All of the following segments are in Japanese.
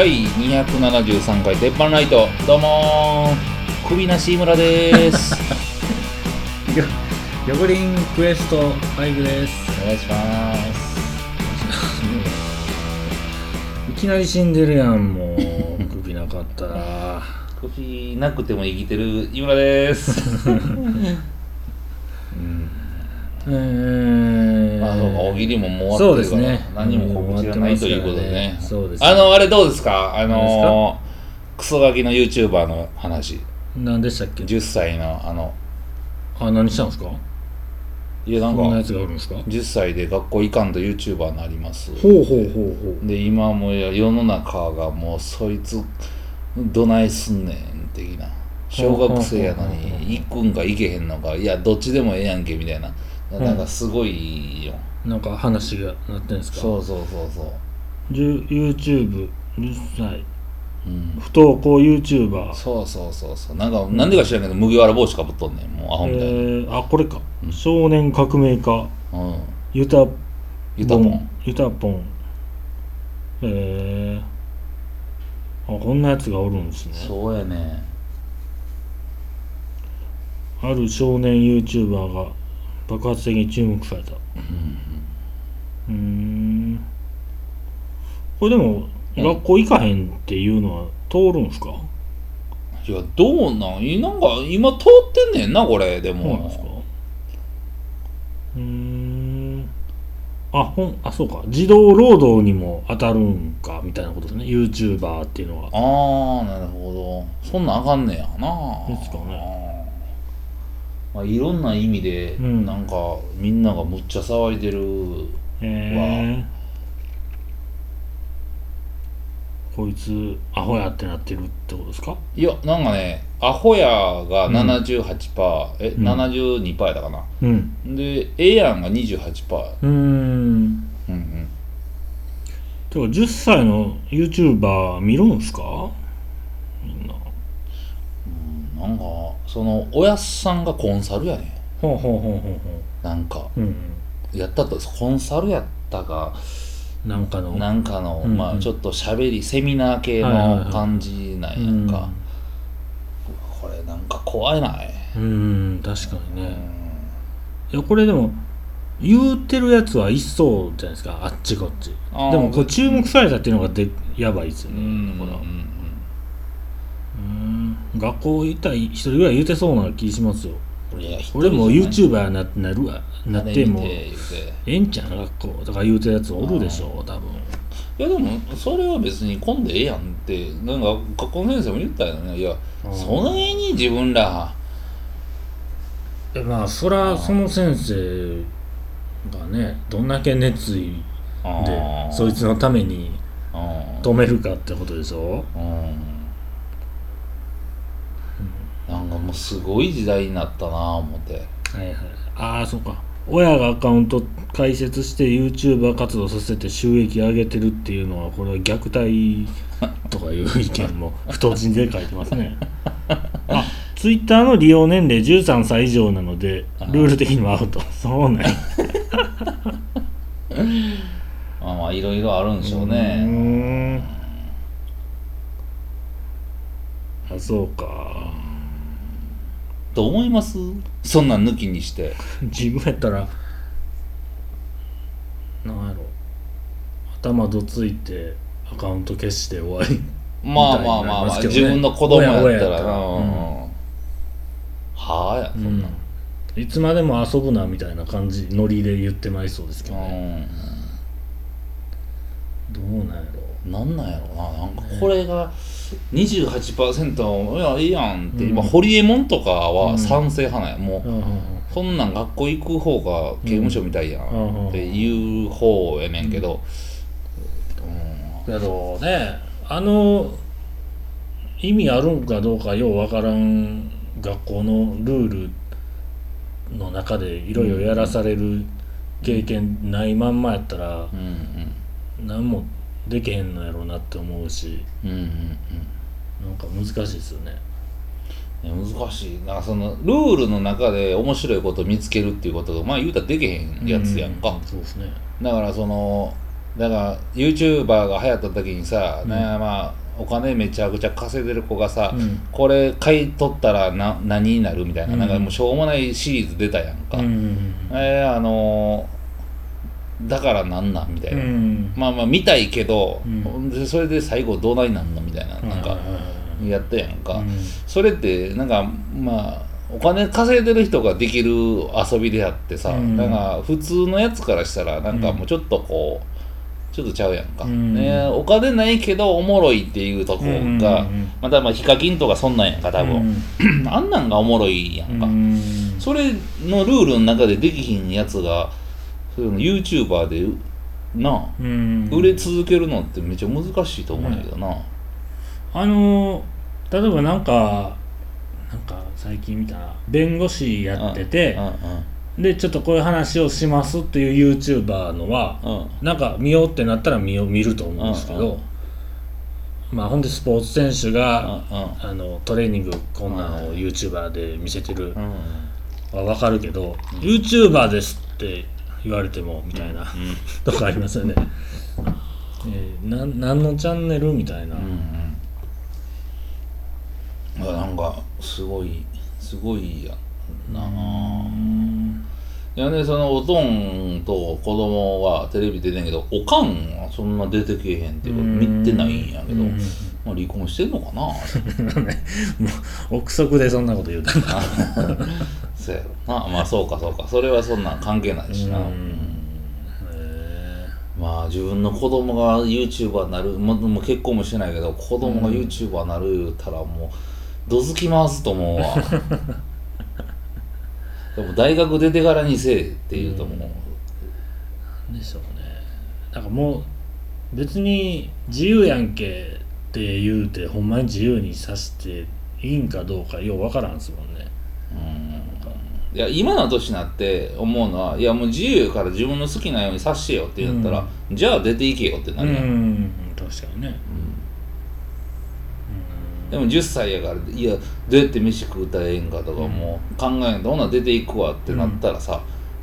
第273回鉄板ライトどうもー。首なし井村です。よヨゴリンクエスト5です。お願いします。いきなり死んでるやんもう。首なかったら。首なくても生きてる井村です。えー、まあそうか大喜利ももう終わってるからですね。何も告知がないということでね。そうですあのあれどうですか？あのー、クソガキの YouTuber の話。何でしたっけ？10歳のあの。あ何したんですか？いやなんか。こんなやつがおるんですか？ほ10歳で学校行かんと YouTuber になります。うほうほうほう。で今もう世の中がもうそいつどないすんねん的な。小学生やのに行くんか行けへんのか。いやどっちでもええやんけみたいななんかすごいよ、なんか話がなってんですか？そうそうそうそう。じゅ YouTube10 歳うん。不登校 YouTuber そうそうそうそう。なんか、なんでか知らんけど麦わら帽子かぶっとんねん。もうアホみたいな、えー、あこれか、うん。少年革命家。うん。ユタゆたぽんユタポン。えー、あこんなやつがおるんですね。そうやね。ある少年 YouTuber が爆発的に注目された。うーん。これでも、うん。学校行かへんっていうのは通るんすか？いやどうなん？いなんか今通ってんねんなこれでも。そうなんですか？うーん。あほんあそうか。児童労働にも当たるんかみたいなことですね。YouTuber っていうのは。ああなるほど。そんなんあかんねやな。ですかねまあ、いろんな意味で、うん。なんかみんながむっちゃ騒いでるへえこいつアホやってなってるってことですか？いやなんかねアホやがうん。78%、え、うん。72%やったかな？うん。でエアンが28%うーん。うんうん。てか10歳の YouTuber 見るんすか？なんかそのおやっさんがコンサルやねほうほうほうほうほなんかううん。やったとコンサルやったかなんかの。なんかの、うんうん。まあちょっとしゃべりセミナー系はいはいはいの感じなんやんか、これなんか怖いなえうんうん確かにうねん。いやこれでも言うてるやつはいっそうじゃないですかあっちこっち。あーでもこれ注目されたっていうのがでやばいですよねうんだからうん。うん学校行ったら一人ぐらい言うてそうな気しますよ。俺も一人じ YouTuber ななるわ。ゃなってもええんちゃん学校とか言うてるやつおるでしょ多分。いやでもそれは別に混んでええやんって。なんか学校の先生も言ったよね。いやうん。その辺に自分ら。えまあそらその先生がねどんだけ熱意あでーそいつのためにうん止めるかってことでしょ。うんなんかもうすごい時代になったなあ思って。はいはい。ああそうか。親がアカウント開設して YouTuber 活動させて収益上げてるっていうのはこれは虐待とかいう意見も 太字で書いてますね。あツイッターの利用年齢13歳以上なのでルール的にもアウト。そうなんやまあまあいろいろあるんでしょうね。ん。あそうかどう思います？そんなん抜きにして。自分やったら。なんやろ。頭どついてアカウント消して終わり。まあまあまあまあ、自分の子供やったら。ら。な、うん。はあやそんなん、いつまでも遊ぶなみたいな感じノリで言ってまいそうですけどね、どうなんやろ。うん、なんなんやろな。なんかこれが28%いやいいやんって、うん。今ホリエモンとかうん。は賛成派なんや。もう、うんうんそん。なん学校行く方が刑務所みたいやん、うんっていう方やねんけど、うん。けどね。あの意味あるんかどうかようわからん学校のルールの中でいろいろやらされる経験ないまんまやったらうん何もできへんのやろうなって思うしうんうんうん。なんか難しいですよね。難しい。なそのルールの中で面白いことを見つけるっていうことがまあ言うたらできへんやつやんか、うそうですね。だからそのだから YouTuber が流行った時にさ、うん。ねまあお金めちゃくちゃ稼いでる子がさ、うん。これ買い取ったらな何になるみたいな,、うん。なんかもうしょうもないシリーズ出たやんか、うんえーあのーだからなんなんみたいな、うん。まあまあ見たいけど、うん。でそれで最後どうないなんのみたいななんかやったやんか、うん。それってなんかまあお金稼いでる人ができる遊びであってさ、うん。なんか普通のやつからしたらなんかもうちょっとこうちょっとちゃうやんか、うん。ね、お金ないけどおもろいっていうとこが、うん。うんまたまあヒカキンとかそんなんやんか多分、あんなんがおもろいやんか、うん。それのルールの中でできひんやつが YouTuber でなあうん。売れ続けるのってめっちゃ難しいと思うんやけどな、あの例えばなんかなんか最近見たら弁護士やっててうんうんでちょっとこういう話をしますっていう YouTuber のはうん。なんか見ようってなったら見よう見ると思うんですけど、まあほんでスポーツ選手が、あのトレーニングこんなんを YouTuber で見せてるうんうん。は分かるけど、YouTuber ですって言われてもみたいな、とかありますよね。えー、な何のチャンネルみたいな、うん。うん、あなんかすごいすごいやんな。あうん。いやねそのおとんと子供はテレビ出てんけどおかんはそんな出てけえへんっていうか見てないんやけど、うん。まあ、離婚してんのかな。もう憶測でそんなこと言うたら そうやろな。まあそうかそうか。それはそんなん関係ないしな、うん。うんへまあ自分の子供が YouTuber になる。ももう結婚もしてないけど子供が YouTuber になる言うたらもうどつき回すと思うわ。でも大学出てからにせえって言うと思う、んでしょうね。なんかもう別に自由やんけって言うてほんまに自由にさしていいんかどうかよう分からんすもんねいや今の年になって思うのはいやもう自由やから自分の好きなようにさしてよって言ったら、じゃあ出ていけよってなうるやん、ん確かにね。でも10歳やからいやどうやって飯食うたらええんかとかもう考えんとほな出ていくわってなったらさ、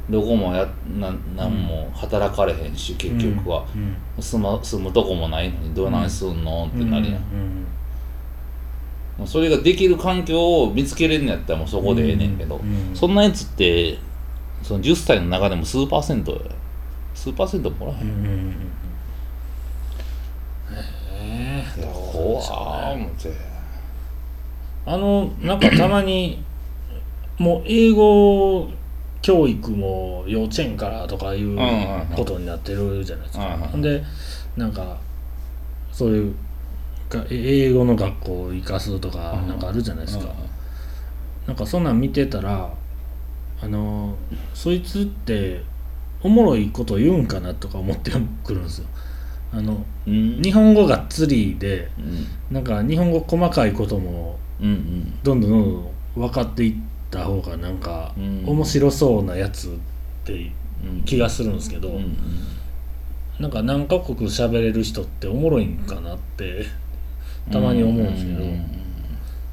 どこもやなんなんも働かれへんし結局は、うん。住ま住むとこもないのにどうなんすんの、ってなるやん、うんもうそれができる環境を見つけれんのやったらもうそこでええねんけど、うんそんなやつってその10歳の中でも数パーセントや数パーセントもらえへん、うんうんえいや怖ー思って。あのなんかたまにもう英語教育も幼稚園からとかいううんうんうん。ことになってるじゃないですか。でなんかそういうが英語の学校を行かすとかうん。なんかあるじゃないですか。なんかそんなん見てたらあのそいつっておもろいこと言うんかなとか思ってくるんですよ。あのうん。日本語がっつりでうん。なんか日本語細かいこともどんどんどんどん分かっていった方がなんかうん。面白そうなやつってうん気がするんですけど、うんうん。なんか何カ国喋れる人っておもろいんかなってたまに思うんですけど、うん。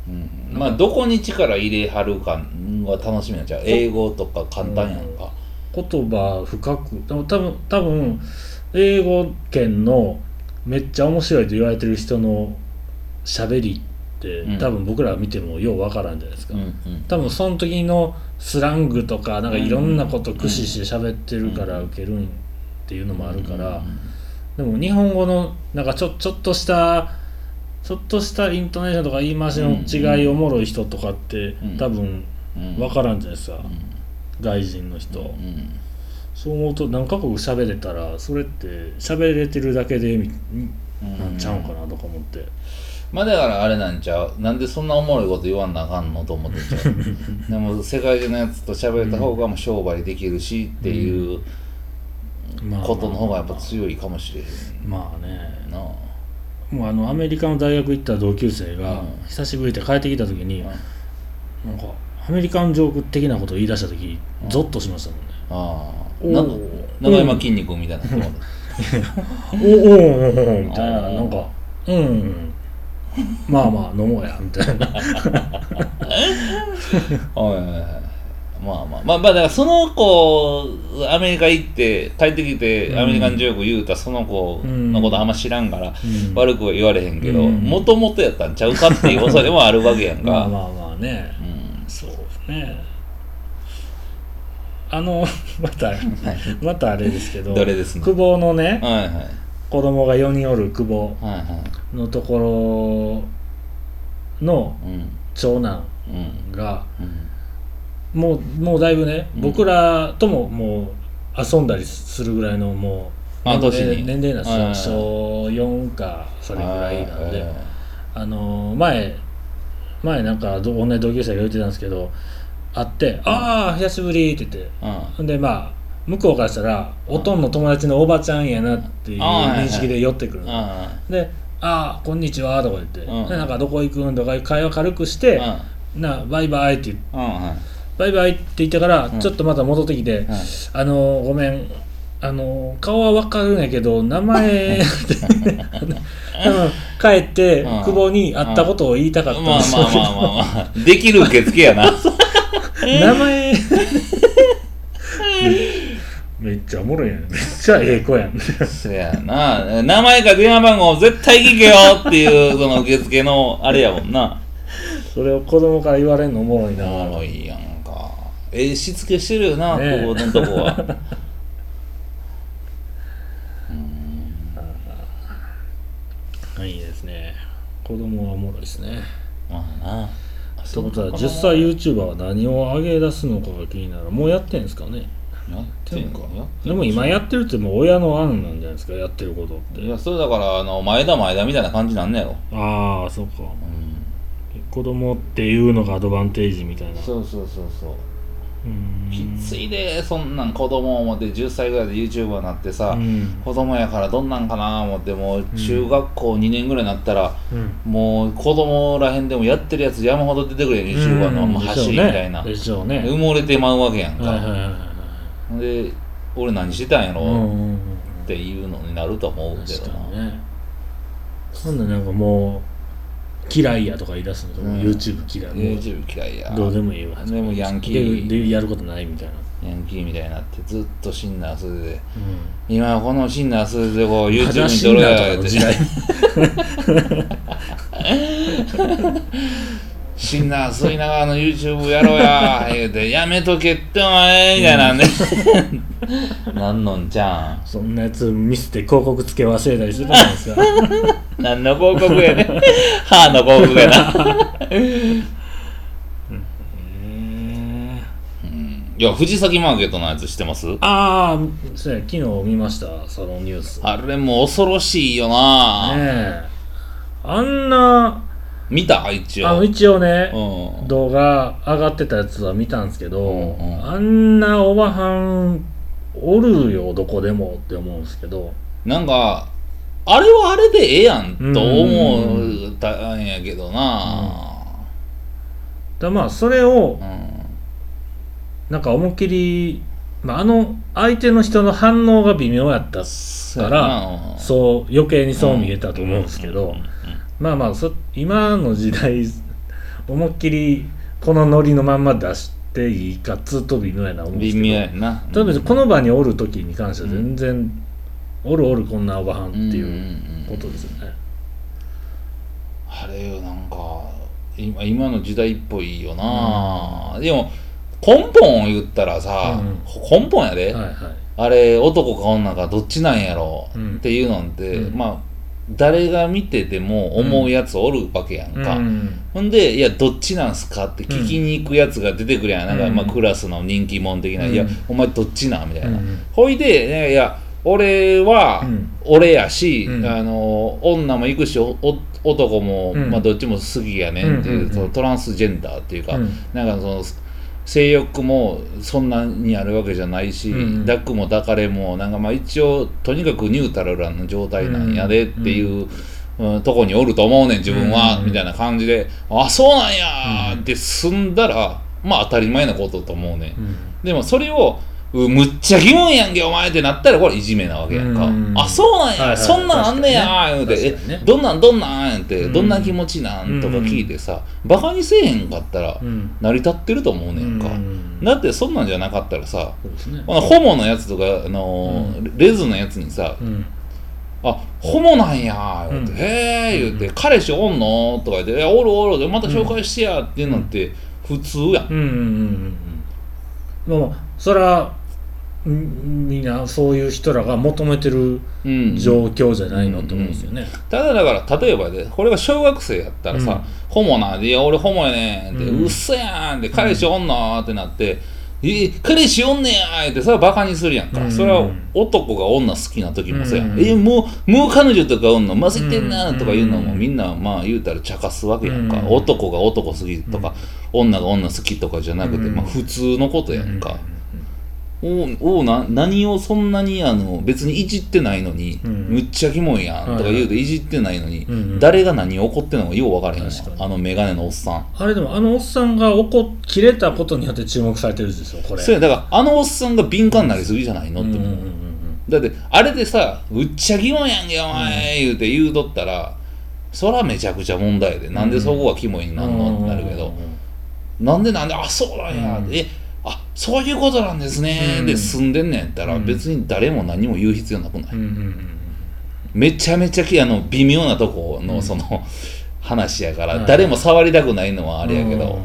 うん。まあどこに力入れはるかは楽しみなんちゃう。英語とか簡単やんか。言葉深く。でも多分多分英語圏のめっちゃ面白いと言われてる人の喋りって、うん。多分僕ら見てもようわからんじゃないですか、うんうん。多分その時のスラングとかなんかいろんなこと駆使して喋ってるから受けるんっていうのもあるから、でも日本語のなんかちょちょっとしたちょっとしたイントネーションとか言い回しの違いおもろい人とかってうん。多分うん。分からんじゃないですか、うん。外人の人、うん。そう思うと何カ国喋れたらそれって喋れてるだけでなん。ちゃうんかなとか思って、まあだからあれなんちゃう？なんでそんなおもろいこと言わんなあかんのと思ってんちゃう？でも世界中のやつと喋れた方がもう商売できるしっていうまあ。ことの方がやっぱ強いかもしれへん。まあね。なあもうあのアメリカの大学行った同級生がうん。久しぶりで帰ってきた時に、うん。なんかアメリカンジョーク的なことを言い出した時うん。ゾッとしましたもんね、ああ長山筋肉みたいな おおおおおみたいな。なんかうん。まあまあ飲もうやみたいな。はいはいはいまあまあ。まあまあだからその子アメリカ行って帰ってきてアメリカンジョーク言うたその子のことあんま知らんから、悪くは言われへんけどもともとやったんちゃうかっていう恐れもあるわけやんか、まあまあまあねうんそうねあのまたまたあれですけどどれですね久保のねはいはい子供が4人おる久保のところのうん長男うんがうんもうもうだいぶねうん。僕らとももう遊んだりするぐらいのもうあ年齢年齢なんですよ。はい小4かそれぐらいなんではいあの前前なんかど同じ同級生が言ってたんですけど会って「ああ久しぶり」って言って。うん。ほんでまあ向こうからしたらおとんの友達のおばちゃんやなっていう認識で寄ってくるの。あで「ああこんにちは」とか言って「うん。でなんかどこ行くん?」とか会話軽くしてあ「なバイバイ」って言ってバイバイって言ってから、うん。ちょっとまた戻ってきて、はいあのごめん。あの顔は分かるんやけど名前 帰って、うん。久保に会ったことを言いたかったんまあですよ。まあまあまあまあできる受付やな。名前。めっちゃおもろいやん。めっちゃええ子やん。そやな。名前か電話番号絶対聞けよっていうその受付のあれやもんな。それを子供から言われるのおもろいな。おもろいやん。かええしつけしてるよな、ねえ。ここのとこは。いいですね子供はおもろいですねまあなってことは10歳 YouTuber は何を上げ出すのかが気になるもうやってんですかねやってんかでも今やってるってもう親の案なんじゃないですかやってることっていやそれだからあ。の前田前田みたいな感じなんねやろ、ああ。そうかうん、子供っていうのがアドバンテージみたいなそうそうそうそううんきついでそんなん子供思って10歳ぐらいで YouTuber になってさ、うん。子供やからどんなんかな思ってもう中学校2年ぐらいになったら、うん。もう子供らへんでもやってるやつ山ほど出てくるやん YouTuber のもう走りみたいな、ね。埋もれてまうわけやんか、はいはいで俺何してたんやろ、うんっていうのになると思うけ確どな、ね。そんななんかもう嫌いやとか言い出すの、うん。YouTube 嫌い、YouTube 嫌いや。どうでもいいわ。でもヤンキー。ででやることないみたいな、ヤンキーみたいになってずっとシンナー数で。うん。今このシンナー数でこう YouTube に撮る死んだやって時代 シンナー吸いながらの YouTube やろうや。言うてやめとけってお前みたいなんで。なんのんちゃそんなやつミスって広告つけ忘れたりするじゃないですか？ん 何の広告やねん。歯の広告やな。うん。いや藤崎マーケットのやつ知ってます？ああそうや昨日見ましたそのニュース。ねあれもう恐ろしいよな、え。あんな見た？一応。あの一応ね、うん。動画上がってたやつは見たんですけど、うんうん。あんなおばはんおるよどこでもって思うんですけど。なんかあれはあれでええやんと思ったんやけどな。だまあそれをうん。なんか思いっきり、まあ、あの相手の人の反応が微妙やったからそう余計にそう見えたと思うんですけど、うんうんうんまあまあそ今の時代 思いっきりこのノリのまんま出していいかっつうと微妙やな思うんですけど微妙やな。例えばこの場におる時に関しては全然、おるおるこんなおばはんっていうことですよね、あれよなんか今今の時代っぽいよな、でも根本を言ったらさ、うん。根本やで、はいはい。あれ男か女かどっちなんやろ、うん。っていうのって、うん。まあ誰が見てても思うやつおるわけやんか、うん。ほんで、いや、どっちなんすかって聞きに行くやつが出てくるやん。なんか、うんまあ、クラスの人気者的な、うん。いや、お前どっちなんみたいな。うん。ほいで、ねいや、俺はうん、俺やし、うん。あの、女も行くし、男も、うん。まあ、どっちも好きやねんってそのトランスジェンダーっていうか、うん。なんかその、性欲もそんなにあるわけじゃないし、うん抱くも抱かれも、なんかまあ一応、とにかくニュートラルな状態なんやでっていう、うんとこにおると思うねん自分は、うんみたいな感じで。あそうなんやーって済んだらまあ当たり前なことと思うねん、うんでもそれをうむっちゃ疑問やんけお前ってなったらこれいじめなわけやんか、うん。あそうなんや、はいはいそんなんあんねやー言うねえどんなんどんなんって、うん。どんな気持ちなんとか聞いてさバカにせえへんかったら、うん。成り立ってると思うねんか、だってそんなんじゃなかったらさね。ホモのやつとか、あのーレズのやつにさうん「あホモなんや」言うて「うん。へえ」言うて「彼氏おんの?」とか言って「いやおるおる」でまた紹介してやっていうのって普通やん、うんうんうんうんうん。もうそらんみんなそういう人らが求めてるうん状況じゃないのって思うんですよね、ただだから例えばでこれが小学生やったらさ、うん。ホモなんで「いや俺ホモやねん」って「うん。うっそやん」って「彼氏おんの?」ってなって「え彼氏おんねや」ってそれはバカにするやんか、うん。それは男が女好きな時もそうやん「うん。えもうもう彼女とかおんの？混ぜてんな」うんとか言うのもみんなまあ言うたら茶化すわけやんか、うん。男が男好きとか、女が女好きとかじゃなくて、うん。まあ普通のことやんか、おうおうな何をそんなにあの別にいじってないのに、うん。むっちゃキモいやんとか言うてはいいじってないのに、うんうん。誰が何を怒ってんのかよう分からへんあの眼鏡のおっさん。あれでもあのおっさんが怒切れたことによって注目されてるんですよこれ。そうやだからあのおっさんが敏感になりすぎじゃないのって思う、うんうんうんだってあれでさ「うっちゃキモやんけお前」言うて言うとったらそらめちゃくちゃ問題で。なんでそこがキモいになんの？ってなるけど、なんでなんであそうなんや、うん。えあそういうことなんですね、うん。で住んでんねんやったらうん。別に誰も何も言う必要なくない、めちゃめちゃきあの微妙なとこうん。のその、話やから、はい。誰も触りたくないのはあれやけど、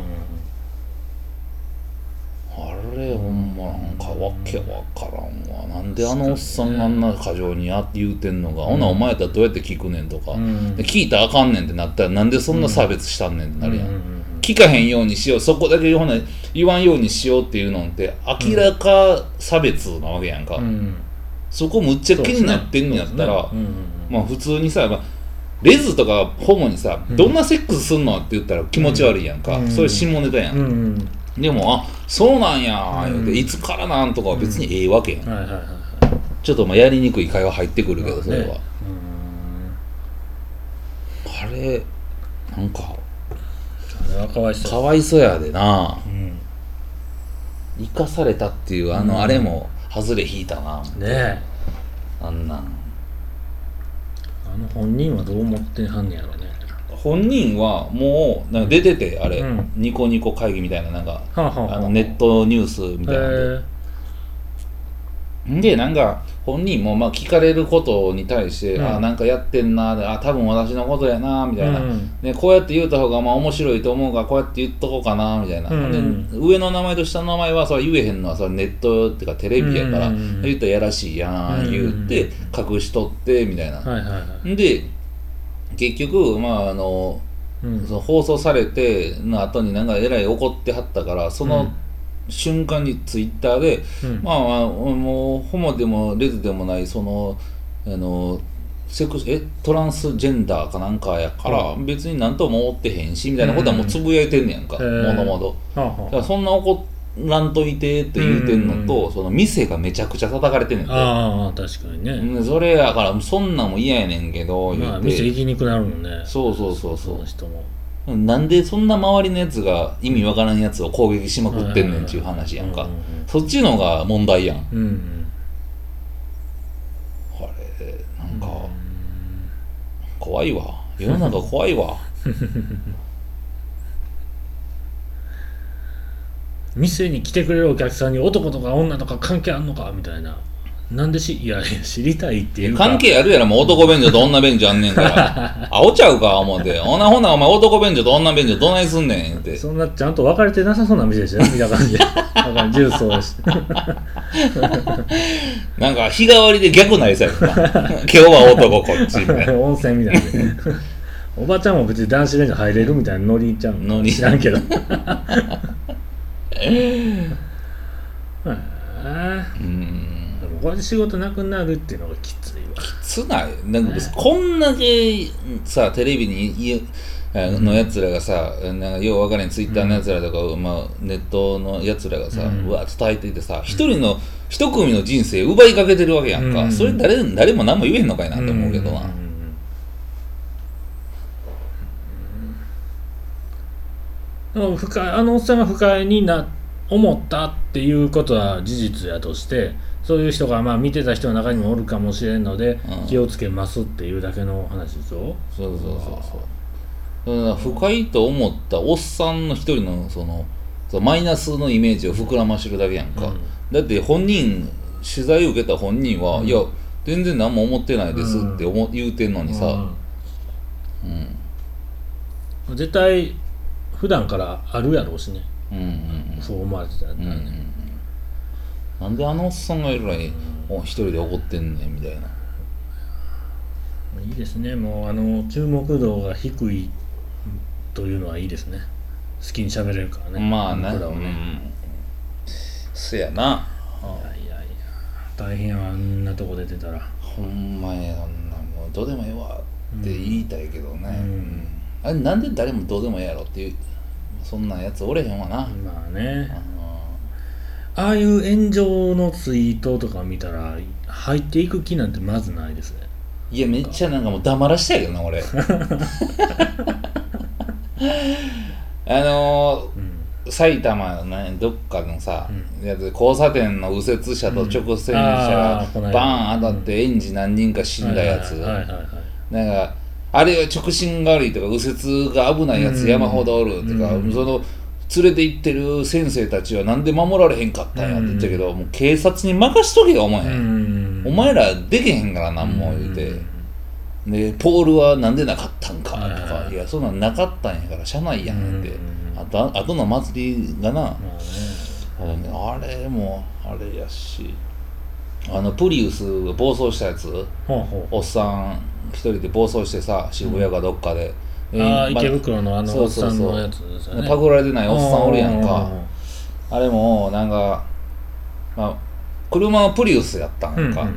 うん。あれほんまなんかわけわからんわ。なんであのおっさんがあんな過剰にや言うてんのか、ほなお前やったらどうやって聞くねんとか、聞いたらあかんねんってなったらなんでそんな差別したんねんってなるやん聞かへんようにしよう。そこだけほな言わんようにしようっていうのって明らか差別なわけやんか、うん。そこむっちゃ気になってんのやったら、ね。まあ普通にさ、まあ、レズとかホモにさ、うん。どんなセックスすんのって言ったら気持ち悪いやんか、うん。それ下ネタやん、うんうん。でもあそうなんやうん言うて、いつからなんとかは別にええわけやん、はいはいはいはい。ちょっとまあやりにくい会話入ってくるけどそれは、ねあれなんかうんあれはかわいそうかわいそうやでな。うん。生かされたっていうあの、うん。あれも外れ引いたな。ねえ。あんなん。あの本人はどう思ってはんねやろね。本人はもうなんか出ててあれ、うん。ニコニコ会議みたいななんかはあはあはああのネットニュースみたいなんで、へでなんか本人もまあ聞かれることに対して、うん。あなんかやってんなあ多分私のことやなみたいな、うん。ね、こうやって言うた方がまあ面白いと思うからこうやって言っとこうかなみたいな、うん。で上の名前と下の名前はそれ言えへんのはそれネットっていうかテレビやから、うん。言ったらやらしいやん、うん。言って隠しとってみたいな、はいはいはい。で結局まああのうん。その放送されての後になんかえらい怒ってはったからその瞬間にツイッターで、うん。まあまあもうホモでもレズでもないそのあのセクえトランスジェンダーかなんかやから、別になんとも思ってへんしみたいなことはもうつぶやいてんねやんか、もともとそんな怒らんといてって言うてんのと、うんその店がめちゃくちゃ叩かれてんねんて。ああ確かにね、うんそれやからそんなんも嫌やねんけど言まあ店行きにくなるもんね。そうそうそうそそうの人もなんでそんな周りのやつが意味わからんやつを攻撃しまくってんねんっていう話やんか、うん。そっちのが問題やん。うんうん。あれなんか怖いわ。世の中怖いわ。店に来てくれるお客さんに男とか女とか関係あんのかみたいななんでしいや知りたいっていうか。関係あるやろもう男便所と女便所あんねんから。あおちゃうか思って。ほなほなお前男便所と女便所どないすんねんって。そんなちゃんと分かれてなさそうな店でしょ見た感じだ から重曹して。なんか日替わりで逆なりそうや今日は男こっちみたいな。温泉みたいな。おばちゃんも別に男子レンジ入れるみたいなノリちゃうノリ。知らんけど。うんこうやって仕事なくなるっていうのがきついわ。つない。なんかこんだけさテレビにいのやつらがさ、なんかよう分からんツイッターのやつらとか、まあ、ネットのやつらがさ、うん。うわ伝えていてさ一人の一組の人生奪いかけてるわけやんか、うん。それ誰誰も何も言えへんのかいなって思うけどな、不快あのおっさん。が不快にな思ったっていうことは事実やとしてそういう人がまあ見てた人の中にもおるかもしれんので、うん。気をつけますっていうだけの話ですよ。そうそうそうそう。だから不快と思ったおっさんの一人のそのそうマイナスのイメージを膨らましてるだけやんか、だって本人取材受けた本人は、うん。いや全然何も思ってないですって思、言うてんのにさ、うん。うん、絶対普段からあるやろうしね。うんうんうん。そう思われてたらね、うんうんうんなんであのおっさんがいるらにお一人で怒ってんねんみたいな。いいですね。もうあの注目度が低いというのはいいですね。好きに喋れるからね。まあね。僕らはね、うん。せやな。いやいや。いや大変あんなとこ出てたら。ほんまやあんな。もうどうでもええわって言いたいけどね、うん。うん。あれなんで誰もどうでもええやろっていうそんなやつおれへんわな、まあね。あああいう炎上のツイートとか見たら入っていく気なんてまずないですね。のいやめっちゃなんかもう黙らしたいけどな俺。あのうん。ー埼玉のねどっかのさ、やつ交差点の右折車と直線車うんがバーン当たって園児何人か死んだやつ、なんかあれは直進が悪いとか右折が危ないやつ山ほどおるとか、うん。その連れて行ってる先生たちはなんで守られへんかったんやって言ったけど、もう警察に任しとけよお前、うん。お前らできへんから何も言うて、でポールはなんでなかったんかとか、はいやそんなんなかったんやから車内やんって、うん。あとあとの祭りがな、まあれもあれやし。あのプリウスが暴走したやつ。おっさん一人で暴走してさ渋谷かどっかで、でああま池袋のあのおっさんのやつですよね。パクられてないおっさんおるやんか。うあれもなんか、まあ、車はプリウスやったんやんか、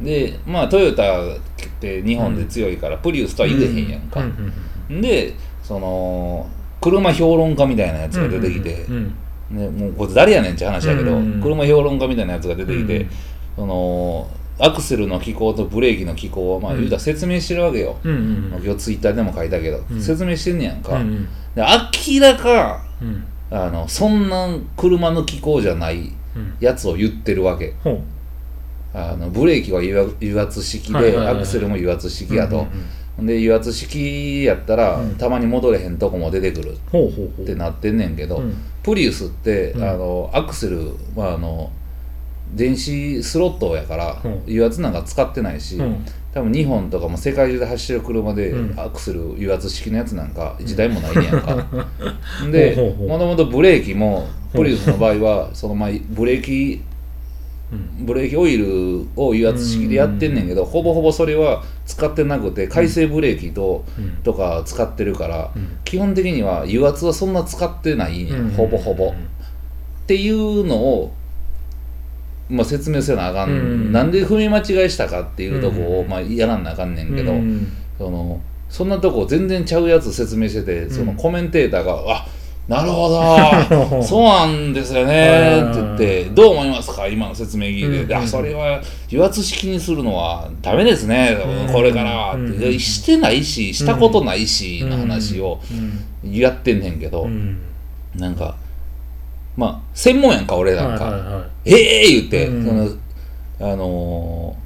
でまあトヨタって日本で強いから、プリウスとは言えへんやんか、うんうんでその車評論家みたいなやつが出てきて、うんね、もうこいつ誰やねんって話やけど、うん車評論家みたいなやつが出てきて、うん。そのアクセルの機構とブレーキの機構をまあうん。言うたら説明してるわけよ、うんうん今日ツイッターでも書いたけど、うん。説明してんねやんか、うんで明らかうん。あのそんな車の機構じゃないうん。やつを言ってるわけ。ほう。あのブレーキは油油圧式で、アクセルも油圧式やと、うんうんで油圧式やったら、うん。たまに戻れへんとこも出てくるってなってんねんけど、うん。プリウスって、うん。あのアクセルはあの電子スロットやから、うん。油圧なんか使ってないし、うん。多分日本とかも世界中で走ってる車で、うん。アクセル油圧式のやつなんか一台もないねやんか、でもともとブレーキもプリウスの場合はそのまあブレーキうん。ブレーキオイルを油圧式でやってんねんけど、ほぼほぼそれは使ってなくて回生ブレーキと、うん。とか使ってるから、うん。基本的には油圧はそんな使ってないんや、うん。ほぼほぼ、っていうのを、まあ、説明せなあかん、うん。なんで踏み間違いしたかっていうとこを、うん。まあ、やらなあかんねんけど、うん。そのそんなとこ全然ちゃうやつ説明してて、そのコメンテーターが「あなるほど。そうなんですよね」って言って「どう思いますか？今の説明聞いて」あそれは油圧式にするのはダメですね、うん。これからは」って、してないししたことないし」の話をうん。やってんねんけど、うん。なんかまあ専門やんか俺なんか。はいはいはい。ええ言って、うん。そのあの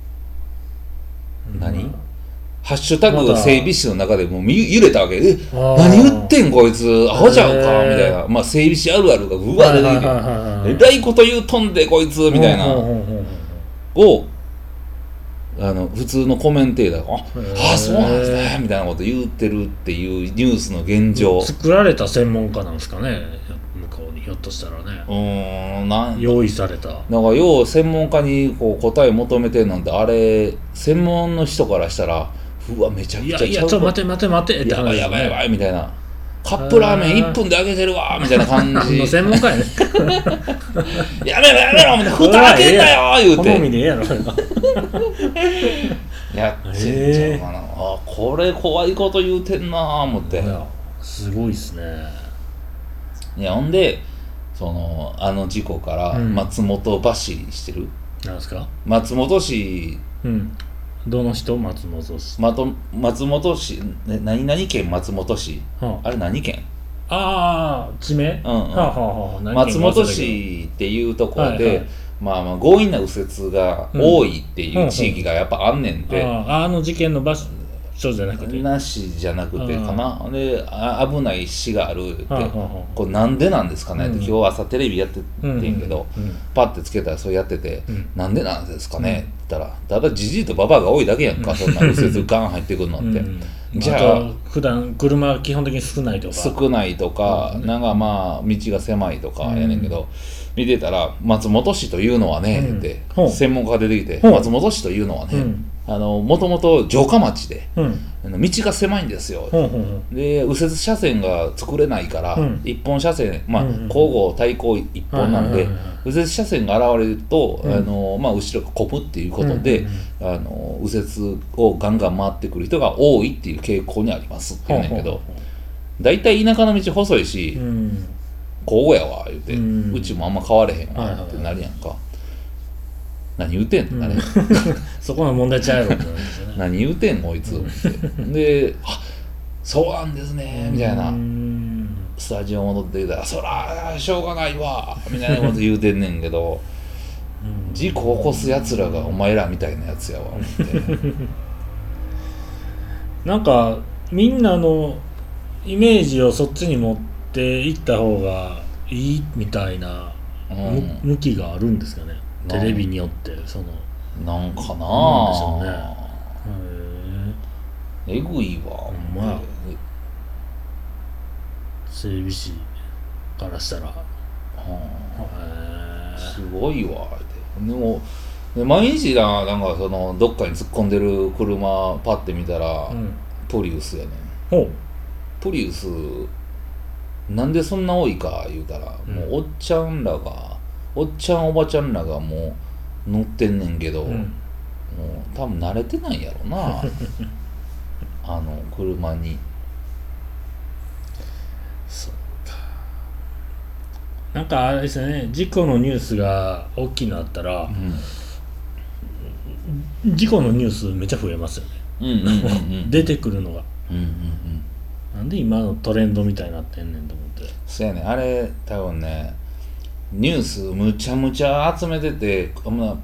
ー何うん。ハッシュタグ整備士の中でもうみ揺れたわけ。えあー。何言ってんこいつ？アホちゃうか？みたいな。まあ整備士あるあるがうわ出てきてえらいこと言うとんでこいつみたいな。をあの普通のコメンテーターが「ああそうなんですね」みたいなこと言ってるっていうニュースの現状。作られた専門家なんですかね向こうにひょっとしたらね。うーんなん用意された。なんかよう専門家にこう答え求めてんのってあれ専門の人からしたらうわめちゃくいやちゃいやちょっと待て待て待てってやばいやばいやばいいみたいな。カップラーメン1分で揚げてるわみたいな感じ。の専門家やね。やめろやめろみたいな蓋開けんなよ言う好みてでええやろ やってんちゃうかな、あこれ怖いこと言うてんなあ思って。いやすごいっすねいやほんでそのあの事故からうん。松本走りしてる、なんですか？松本市。うん。どの人？松本氏まと松本市、ね、何々県？松本市。はあ。れ何県？ああー地名？うんうん。はあはあはあ何松本県か忘れたけど市っていうところで、はいはいまあまあ強引な右折が多いっていう地域がやっぱあんねんて、あああの事件の場所そうじゃなくて。なしじゃなくてかな。であ危ない死があるってこれなんでなんですかねってうん。今日朝テレビやっててんけどパッてつけたらそうやっててうん。なんでなんですかねって言ったらただじじいとババアが多いだけやんかそんな右折ガン入ってくるのって。うん。じゃあ普段車は基本的に少ないとか。少ないとかなんかまあ道が狭いとかやねんけど見てたら松本市というのはねうん。って専門家が出てきて松本市というのはねもともと城下町でうん。あの道が狭いんですよ。ほうほうほう。で右折車線が作れないから、うん。一本車線、まあうんうん交互対向一本なんで、右折車線が現れると、うん。あのまあ、後ろが混むっていうことで、うんうんあの右折をガンガン回ってくる人が多いっていう傾向にありますって言うねんけどほうほうほ大体田舎の道細いし、ううん。交互やわ言うて、ううんちもあんま変われへんわってなるやんか、何言うてんの、あれ。そこの問題ちゃうやろってなるんですよね。何言うてんこいつって。であそうなんですねみたいな、うん。スタジオ戻ってきたら「そらしょうがないわ」みたいなこと言うてんねんけど事故起こすやつらがお前らみたいなやつやわ思って。なんかみんなのイメージをそっちに持っていった方がいいみたいなう向きがあるんですかねテレビによってそのなんかななんでしょうね。へええぐいわ。ほんまや。整備士からしたら。へうん。えすごいわ。でもで毎日ななんかそのどっかに突っ込んでる車パッて見たら、うん。プリウスやねん。プリウスなんでそんな多いか言うたら、うん。もうおっちゃんらがおっちゃんおばちゃんらがもう乗ってんねんけど、うん。もう多分慣れてないんやろな。あの車に。そうか。なんかあれですね。事故のニュースが大きいのあったら事故のニュースめっちゃ増えますよね。うんうんうんうん。出てくるのが。うんうんうん。なんで今のトレンドみたいになってんねんと思って。そうやね。あれ多分ねニュースむちゃむちゃ集めててまあ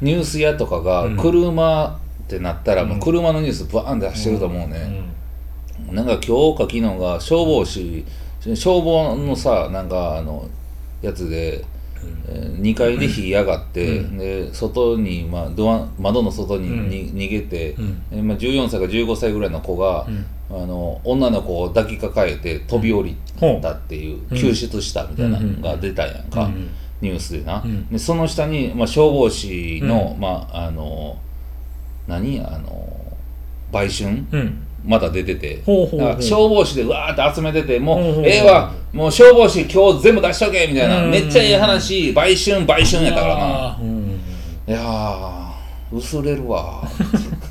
ニュース屋とかがうん。車ってなったら、うん。もう車のニュースバーンって出してると思うね、なんか今日か昨日が消防士消防のさなんかあのやつで、えー2階で火上がって、うん。で外に、まあ、ドア窓の外にうん。に逃げて、まあ、14歳か15歳ぐらいの子が、うんあの女の子を抱きかかえて飛び降りたっていう、うん。救出したみたいなのが出たやんか、うんニュースでな、うん。でその下に、まあ、消防士の、うまああの何？あの売春？うん。まだ出てて。消防士でわーって集めててもうええわ。もう消防士今日全部出しとけみたいな。うん。めっちゃええ話。売春売春やったからな。いやー薄れるわ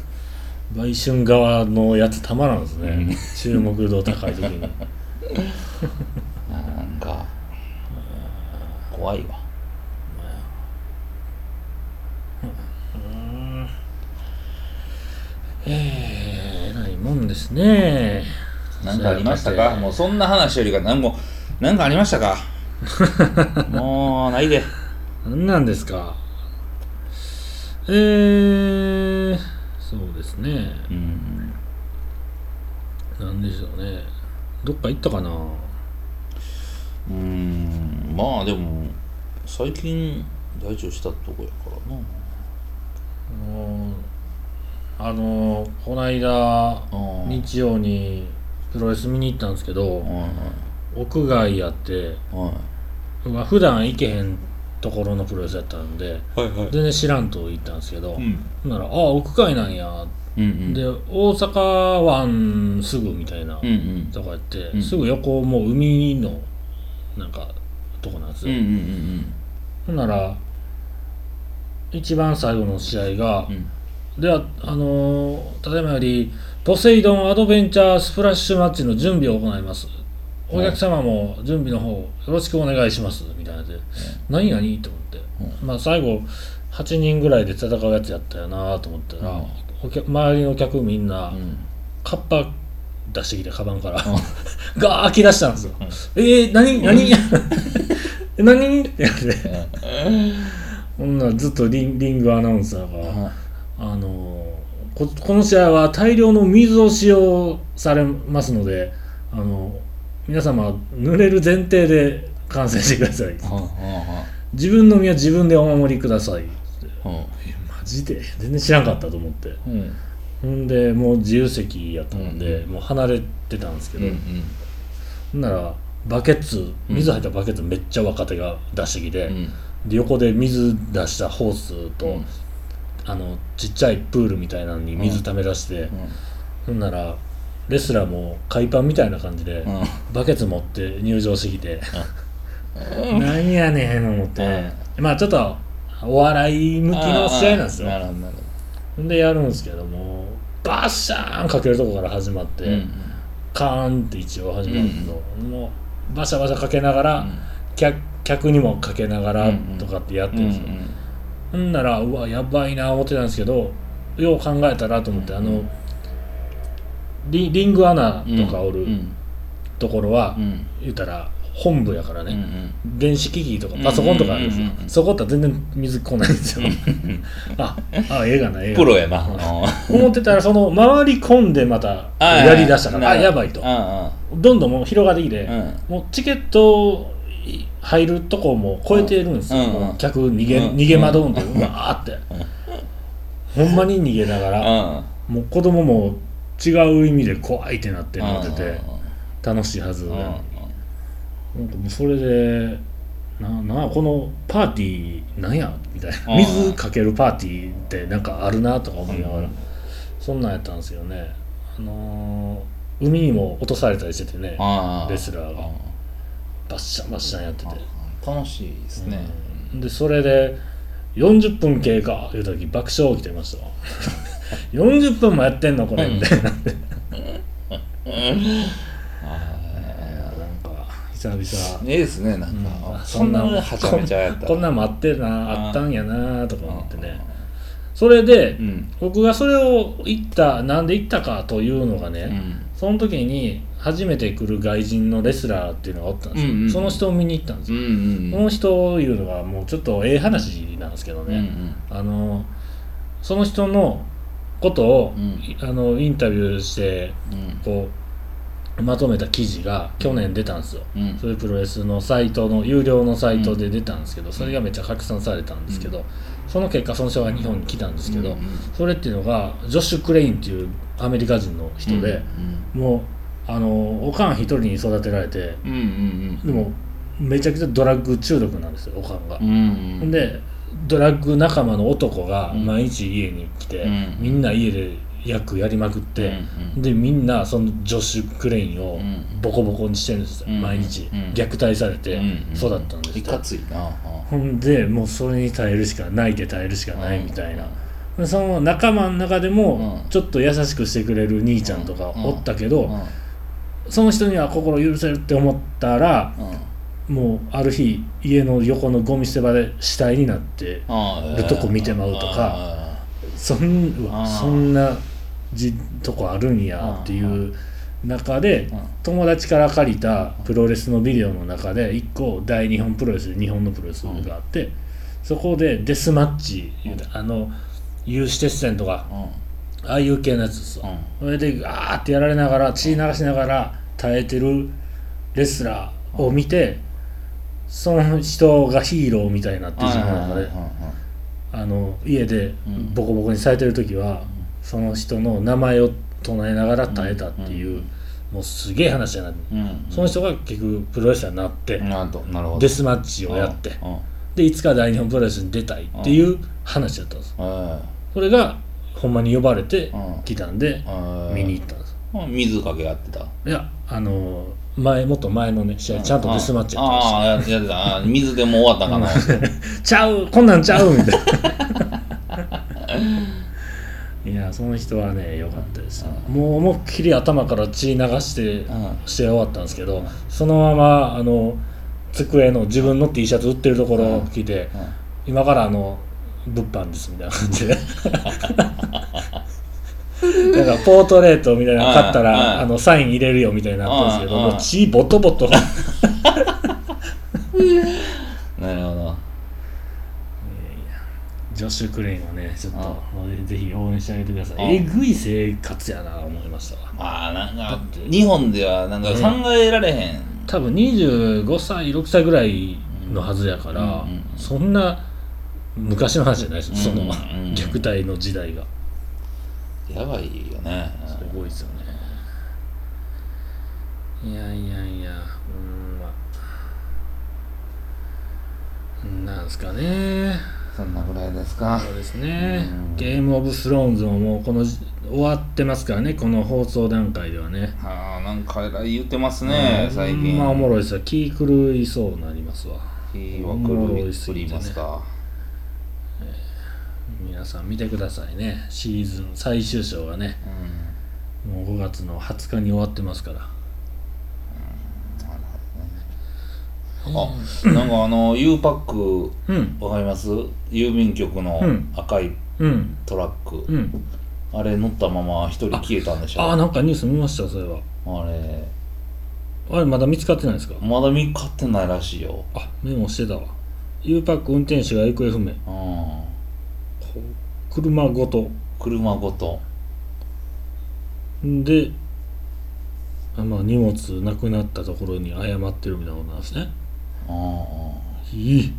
売春側のやつたまらんですね、うん。注目度高い時に。なんか怖いわ。ええないもんですね。なんかありましたか？もうそんな話よりかなんもなんかありましたか？もうないで。何なんですか？えー、そうですね。うん。なんでしょうね。どっか行ったかな？うん。まあでも最近大丈夫したとこやからな。あのこの間うん日曜にプロレス見に行ったんですけどは屋外やって、いはい。まあ、普段行けへんところのプロレスやったんではいはい。全然知らんと行ったんですけど、うん。ほんなら「ああ屋外なんや」うんうん。で大阪湾すぐみたいなうんうん。とこやって、うん。すぐ横もう海のなんかとこなんですよ、うんうんうんほんなら一番最後の試合が、うん。ではあのーただいまよりポセイドンアドベンチャースプラッシュマッチの準備を行いますお客様も準備の方よろしくお願いしますみたいなで、何何と思って、まあ最後8人ぐらいで戦うやつやったよなと思ったら、周りの客みんな、うん。カッパ出してきてカバンから、ガーッ開き出したんですよ、えー、何何え何？ってやって。ほんならずっとリンリングアナウンサーが、あのここの試合は大量の水を使用されますのであの皆様濡れる前提で観戦してください。は自分の身は自分でお守りください。あはあ。マジで？全然知らんかったと思って。あうん。ほんでもう自由席やったので、もう離れてたんですけど、うんほんならバケツ水入ったバケツめっちゃ若手が出してきて、うん。で横で水出したホースと、うん。あのちっちゃいプールみたいなのに水溜め出して、ほんならレスラーも海パンみたいな感じで、うん。バケツ持って入場してきて、なんやねん思って、まあちょっとお笑い向きの試合なんですよ。なるほんでやるんですけどもバッシャーンかけるとこから始まって、うんカーンって一応始まるけど、もうバシャバシャかけながら、うん。客客にもかけながらうんうん。とかってやってうんうんるんですよ、ほんならうわやばいな思ってたんですけどよう考えたらと思って、あのリリングアナとかおるうん。ところは、うん。言ったら本部やからうんね、電子機器とかパソコンとかあるんですよ、うんうんうん。うんそこって全然水来ないんですよ。ああ映画な映画プロやな。うん。思ってたらその回り込んでまたやりだしたから。あやばいと。うんどんどんもう広がってきて、うん。もうチケット入るとこも超えてるんですよ、うんうん。客逃げ,、うん。逃げ惑うんでうわーって、ほんまに逃げながら、うん。もう子供も違う意味で怖いってなってなってて楽しいはずなのに、なんかもうそれでななこのパーティーなんやみたいな。うん。水かけるパーティーってなんかあるなとか思いながら、うん。そんなんやったんですよね。あのー海にも落とされたりしててねあレスラーが。バッシャンバッシャンやってて、楽しいですね。うん。でそれで40分経過いう時爆笑起きてましたわ40分もやってんのこれ。みたいな、なんか久々。ええですねなんうん。かそんなはちゃめちゃやったこんなんもあってなあったんやなとか思ってね。それで、うん。僕がそれを言ったなんで言ったかというのがね、うん。その時に初めて来る外人のレスラーっていうのがおったんですよ、うんうんその人を見に行ったんですうよ、ん。その人いうのがもうちょっとええ話なんですけどね、うんうん。あのその人のことを、うん。いあのインタビューしてうん。こうまとめた記事が去年出たんですよ、うん。それプロレスのサイトの有料のサイトで出たんですけど、それがめっちゃ拡散されたんですけど、その結果その人が日本に来たんですけど、それっていうのがジョッシュ・クレインっていうアメリカ人の人で、もうあのおかん一人に育てられてでもめちゃくちゃドラッグ中毒なんですよおかんが。うんうん。でドラッグ仲間の男がうん。毎日家に来て、うん。みんな家で役やりまくって、うん。でみんなそのジョッシュ・クレインをうん。ボコボコにしてるんですよ、うん。毎日、うん。虐待されてうん。育ったんですよ、いかついな。ほんでもうそれに耐えるしか泣いて耐えるしかないみたいな、でその仲間の中でもうん。ちょっと優しくしてくれる兄ちゃんとかうんおったけど、うん。その人には心許せるって思ったらうんもうある日家の横のゴミ捨て場で死体になってるとこ見てまうとかあそんそんなじとこあるんやっていう中でうん友達から借りたプロレスのビデオの中で1個大日本プロレスで日本のプロレスがあってそこでデスマッチあの有刺鉄線とかあああいう系のやつですそれでガーってやられながら血流しながら耐えてるレスラーを見てその人がヒーローみたいになって自分の中であの家でうん。ボコボコにされてる時はその人の名前を唱えながら耐えたっていうもうすげえ話やなうんうん。その人が結局プロレスラーになってなんとなるほど。デスマッチをやってうん。うん。でいつか大日本プロレスに出たいっていう話だったんです。えそれがほんまに呼ばれてうん。来たんでえ見に行ったんです。うん水かけ合ってた。いやあの前もっと前のね試合ちゃんとデスマッチやったんですよああややってた。水でもう終わったかな。ちゃうこんなんちゃうみたいな。いやその人はね良かったです。もう思いっきり頭から血流してうん。試合終わったんですけどそのままあの机の自分の T シャツ売ってるところ来て今からあの物販ですみたいな感じで なんかポートレートみたいなの買ったらあのサイン入れるよみたいになったんですけどもう血ボトボト なるほど。ジジョッシュ・クレインはねちょっとあぜひ応援してあげてくださあいえぐい生活やな思いました。わまあなんか日本ではなんか考えられへん、多分25歳6歳ぐらいのはずやから、うんうんそんな昔の話じゃないですよ、そのうんうん。虐待の時代がやばいよね。すごいですよね。いやいやいやうんま。あなんですかね。そんなぐらいですか？そうですね。うん。ゲームオブスローンズももうこのじ終わってますからね。この放送段階ではね。ああなんかえらい言ってますね、うん。最近。まあおもろいですよ気狂いそうになりますわ。気は狂いすぎますか皆さん見てくださいね。シーズン最終章がね。もう5月の20日に終わってますから。うん。あなんかあの U パックうん。わかります？郵便局のうん。赤いうん。トラック、うん。あれ乗ったまま一人消えたんでしょ？ああなんかニュース見ましたそれは。あれ。あれまだ見つかってないですか？まだ見つかってないらしいよ。あメモしてたわ。U パック運転手が行方不明。うん車ごと。車ごと。であまあ荷物なくなったところに謝ってるみたいなことなんですね。うんうんいい。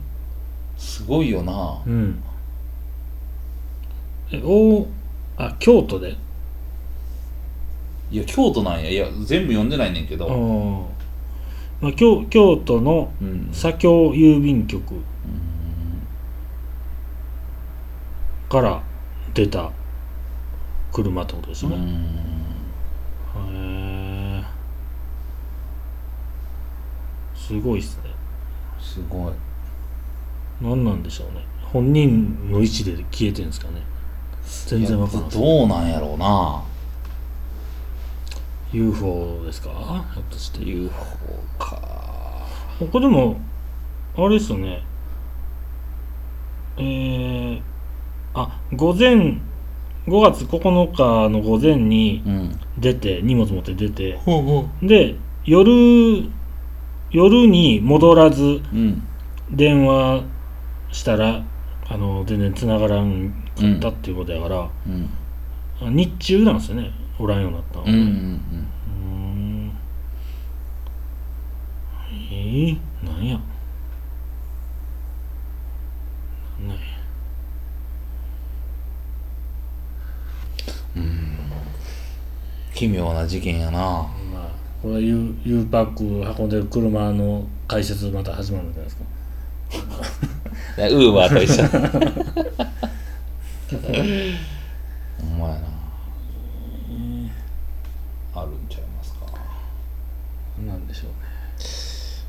すごいよな。うん。えおあ京都で？いや京都なんや。いや全部読んでないねんけあどーまあ、京京都のうん。左京郵便局。うんから出た車ってことですね、ん。へえすごいっすね。すごい。何なんでしょうね。本人の意思で消えてんですかね。全然わからんい。やどうなんやろうな。UFO ですか？ひょっとして。UFO か。これでもあれですよね。えー、あ午前5月9日の午前にうん。出て荷物持って出て。ほうほで夜夜に戻らずううん。電話したらあの全然繋がらんかったっていうことやから、うん。あ日中なんですよねおらんようになったのね。うんうん。うーん。えー、なんやなんなんや奇妙な事件やな。まあこれは U, U パック運んでる車の解説また始まるんじゃないですか。ウーバーと一緒。ほんまやな。あるんちゃいますか。なんでしょうね。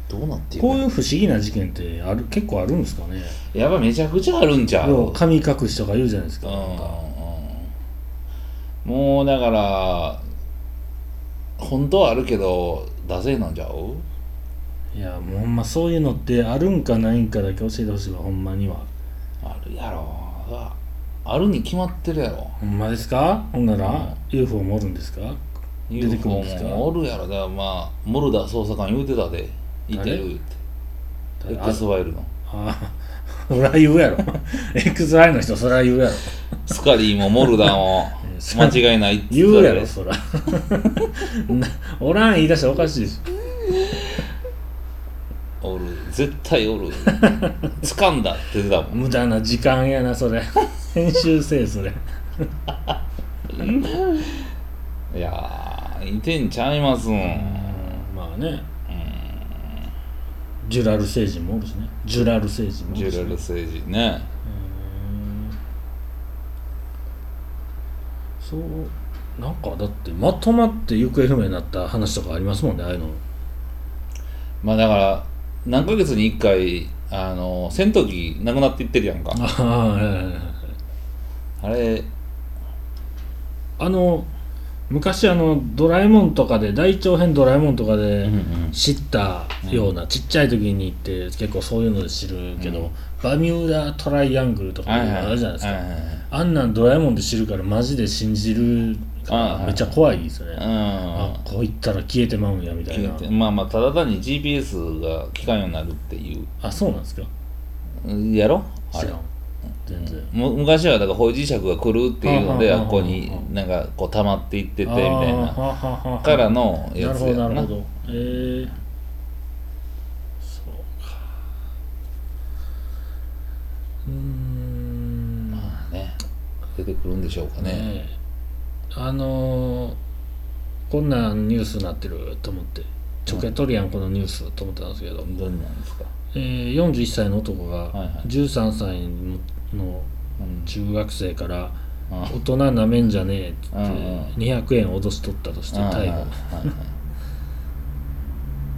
どうなっていくこういう不思議な事件ってある結構あるんですかね。やっぱめちゃくちゃあるんちゃう？神隠しとか言うじゃないですかうんなんか。うんもうだから本当はあるけどダセーなんちゃう？いやもうほんまそういうのってあるんかないんかだけ教えてほしいわほんまには。あるやろ。ああるに決まってるやろ。ほんまですか？ほんなら、UFO もおるんですか？出てくるんですか？もおるやろ。だからまあモルダ捜査官言うてたで。いてる言うて。あ X ファイルの。あそら言うやろ。XY の人そら言うやろ。スカリーもモルダーも。そ間違いないって言うやろてそら。な おらん言い出したらおかしいですおる。絶対おる。掴んだって言ってたもん無駄な時間やなそれ。編集せえそれ。いやーいてんちゃいますん。まあね。ジュラル星人もおるしね。ジュラル星人もおるしね。ジュラル星人ねそうなんかだってまとまって行方不明になった話とかありますもんねああいうの。まあだから何ヶ月に1回あの戦闘機なくなっていってるやんか。ああはいはいはい。あれ。あの昔あのドラえもんとかで大長編ドラえもんとかでうんうん。知ったような、ちっちゃい時に行って結構そういうので知るけど、うんバミューダトライアングルとかあるじゃないですか、あんなんドラえもんで知るからマジで信じるからめっちゃ怖いですよね、うん。あこう言ったら消えてまうんやみたいな。まあまあただ単に GPS が効かんようになるっていう。あそうなんですか？やろ？あれ。全然。む昔はだから方磁石が来るっていうのではあはあはああここになんかこう溜まっていっててみたいな。からのやな。るほどつやななるほど。えー、そうかうーんまあね出てくるんでしょうかね。ねえ。あのーこんなんニュースになってると思って。ちょけとるやんこのニュースと思ったんですけど、どんなんですか、えー、41歳の男がはいはい。13歳の中学生からあ大人なめんじゃねえって言ってうんうん200円脅し取ったとして逮捕。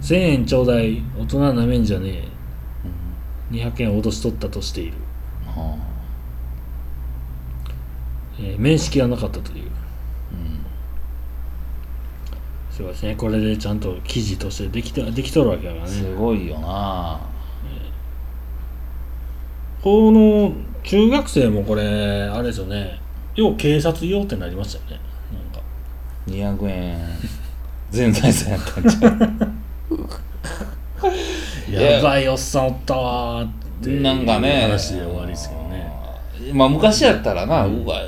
1000円ちょうだい大人なめんじゃねえ。200円脅し取ったとしている、はえー面識はなかったという。うん。すごいですね。これでちゃんと記事としてできてできとるわけだからね。すごいよな。この中学生もこれあれですよね。要警察用ってなりましたよね。なんか。200円。全財産やったんちゃう？や やばいおっさんおったわーってなんかね。話で終わりですけどね。まあ昔やったらな、うわ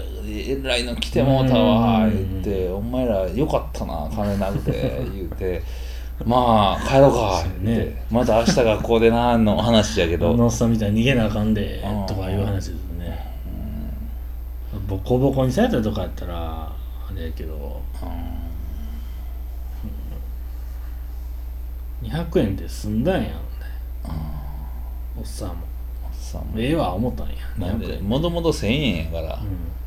えらいの来てもうたわうん。言って「お前らよかったな金なくて 」言うて「まあ帰ろうか」って、ね。また明日学校でな」の話やけあどのおっさんみたいに逃げなあかんでうん。とかいう話ですね。ボコボコにされたとかやったらあれやけど。200円で済んだんやんおっさんも。さあええわ思ったんや。200なんで円もともと1000円やから、うん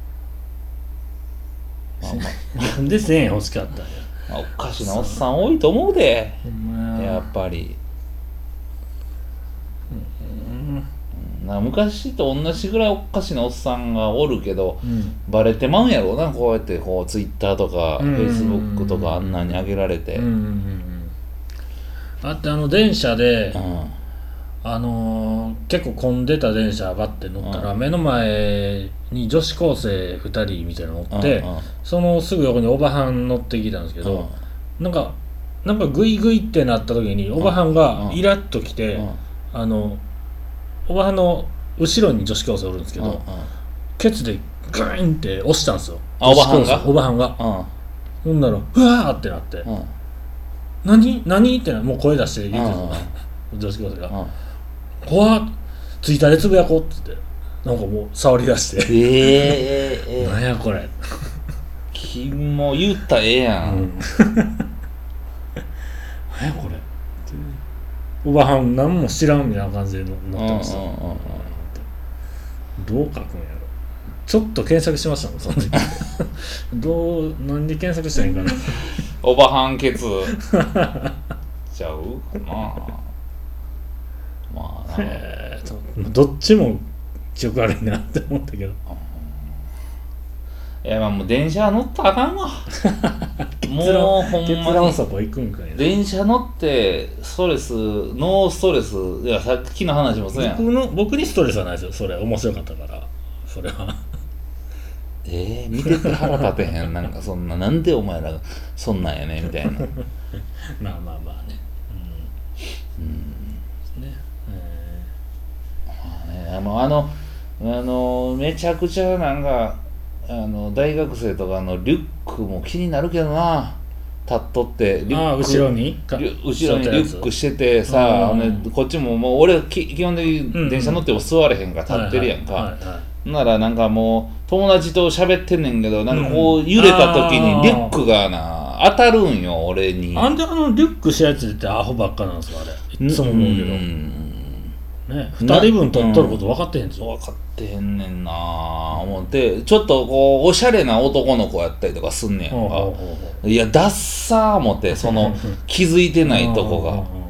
まあま なんで1000円欲しかったんや。あまあおかしなおっさん多いと思うで。ほんまや。やっぱり。うん。な昔と同じぐらいおかしなおっさんがおるけどうん。バレてまうんやろうな。こうやってこうツイッターとかフうんェイスブックとかあんなに上げられて。うんうんうんうん。あってあの電車で、うんあのー結構混んでた電車バッて乗ったら、う目の前に女子高生2人みたいなの乗って、うんうん。そのすぐ横におばはん乗ってきたんですけど、なんかなんかグイグイってなった時におばはんがうん。イラッときて、うん。あのおばはんの後ろに女子高生おるんですけど、うんうん。ケツでグーンって押したんですよ。あおばはんが？おばはんが。うん。ほんならうわーってなって。うん。うん「何？何?」ってなもう声出して言ってたの。女子高生が。うん「怖っ。ツイッターでつぶやこう」っつって。なんかもう触り出して。ええええ「ええ なんやこれ」君も言ったらええやん、うん。何やこれ。おばはん何も知らんみたいな感じで乗ってました、どう書くんやろ。ちょっと検索しましたもんその時。どう何で検索したらいいんかな。おばはんケツ。ちゃうかなまあなえーとどっちも記憶悪いなって思ったけど。いやまあもう電車乗ったらあかんわ。もうほん結まに電車乗ってストレスノーストレス。いやさっきの話もそうやん。僕の僕にストレスはないですよ。それ面白かったから。それは。えー、見てて腹立てへん。なんかそんななんでお前らそんなんやねんみたいな。まあまあまあね。うん、ねえねあのあのあのめちゃくちゃなんかあの大学生とかのリュックも気になるけどな。立っとってリュック後ろに？後ろにリュックしててさ、うん。こっちももう俺き基本的うん。に電車乗っても座れへんから立ってるやんか、ならなんかもう友達と喋ってんねんけどなんかこう揺れた時うん。にリュックがな当たるんよ俺に。あんであのリュックしたやつってアホばっかなんですかあれ。いつも思うけど、んね、2人分取っとること分かってへんぞ、分かってへんねんな思って。ちょっとこうおしゃれな男の子やったりとかすんねんか。ほいやダッサー思ってその 気づいてうないとこが。うんうんうんうん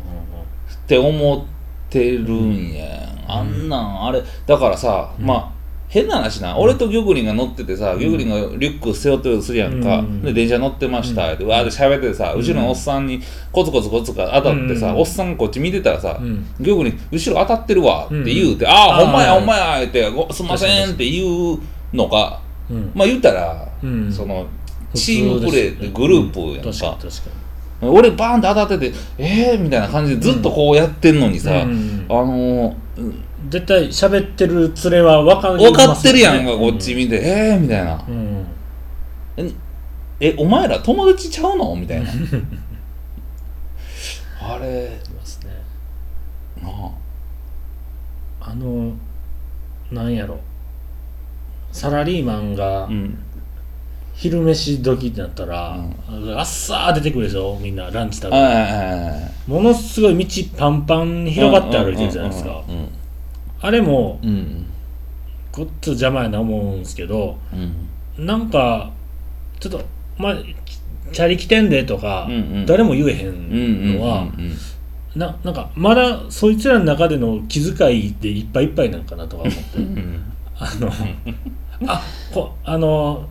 って思ってるんやあんなんあれだからさ、うん。まあ変な話な、俺とギョグリンが乗っててさ、ギョグリンがリュック背負ってるとするやんか、うん。で電車乗ってましたって、わーって喋っててさ、後ろのおっさんにコツコツコツコツ当たってさ、うんおっさんこっち見てたらさ、うんギョグリン後ろ当たってるわって言うて、ああほんまやほんまや言ってごすんませんって言うのがうんまあ言ったら、うんそのチームプレーってグループやんか,、俺バーンって当たっててえーみたいな感じでずっとこうやってんのにさ、あのー絶対喋ってる連れは分かる、分かってるやんかこっち見て、えーみたいな。うん。えお前ら友達ちゃうの？みたいな。あれ。いますね。なあ。あのなんやろ。サラリーマンがうん。昼飯時になったら、あっさー出てくるでしょ？みんなランチ食べて。ものすごい道パンパンに広がって歩いてるじゃないですか。うんあれもうんうん。ごっつ邪魔やな思うんですけどうん。なんかちょっとまあチャリ来てんでとか、うんうん。誰も言えへうんのは、うんななんかまだそいつらの中での気遣いでいっぱいいっぱいなんかなとか思って。うんあのあこあの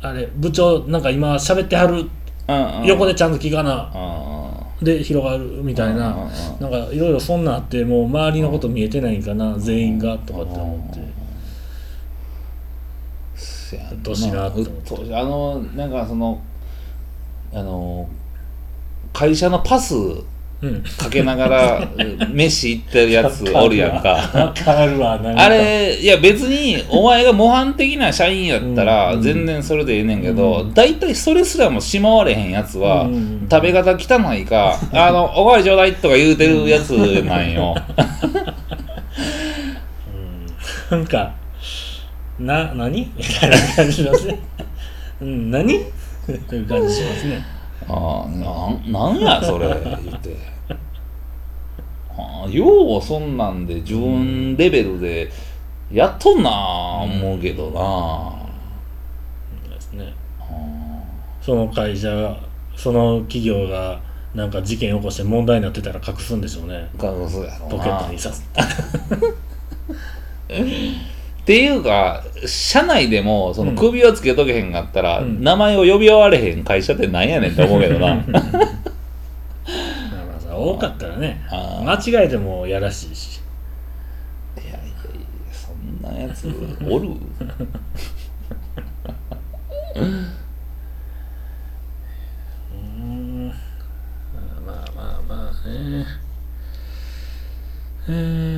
あれ部長なんか今喋ってはるうん横でちゃんと聞かな。あで広がるみたいななんかいろいろそんなんあってもう周りのこと見えてないんかな全員がとかって思って。うっとうしいなって。思っあのなんかそのあの会社のパスうんかけながら 飯行ってるやつおるやんか。わかるわなんか。あれいや別にお前が模範的な社員やったらうん。全然それでええねんけどうん。大体それすらもしまわれへんやつはうん。食べ方汚いか「あのおかわりちょうだい」とか言うてるやつなんよ。なんかな何？みたいな感じしますね。うん何？という感じしますねああなんなんやそれ言って。ああようそんなんで自分レベルでやっとんなあ思うけどな。ですね。あその会社がその企業がなんか事件起こして問題になってたら隠すんでしょうね。あそうやろポケットにさす っていうか社内でもそのうん。首をつけとけへんかったら、うん。名前を呼び合われへん会社ってなんやねんって思うけどな。まあまあさ多かったらね あ間違えてもやらしいし。いやいやいやそんなやつおる？うん。まあまあまあね。えー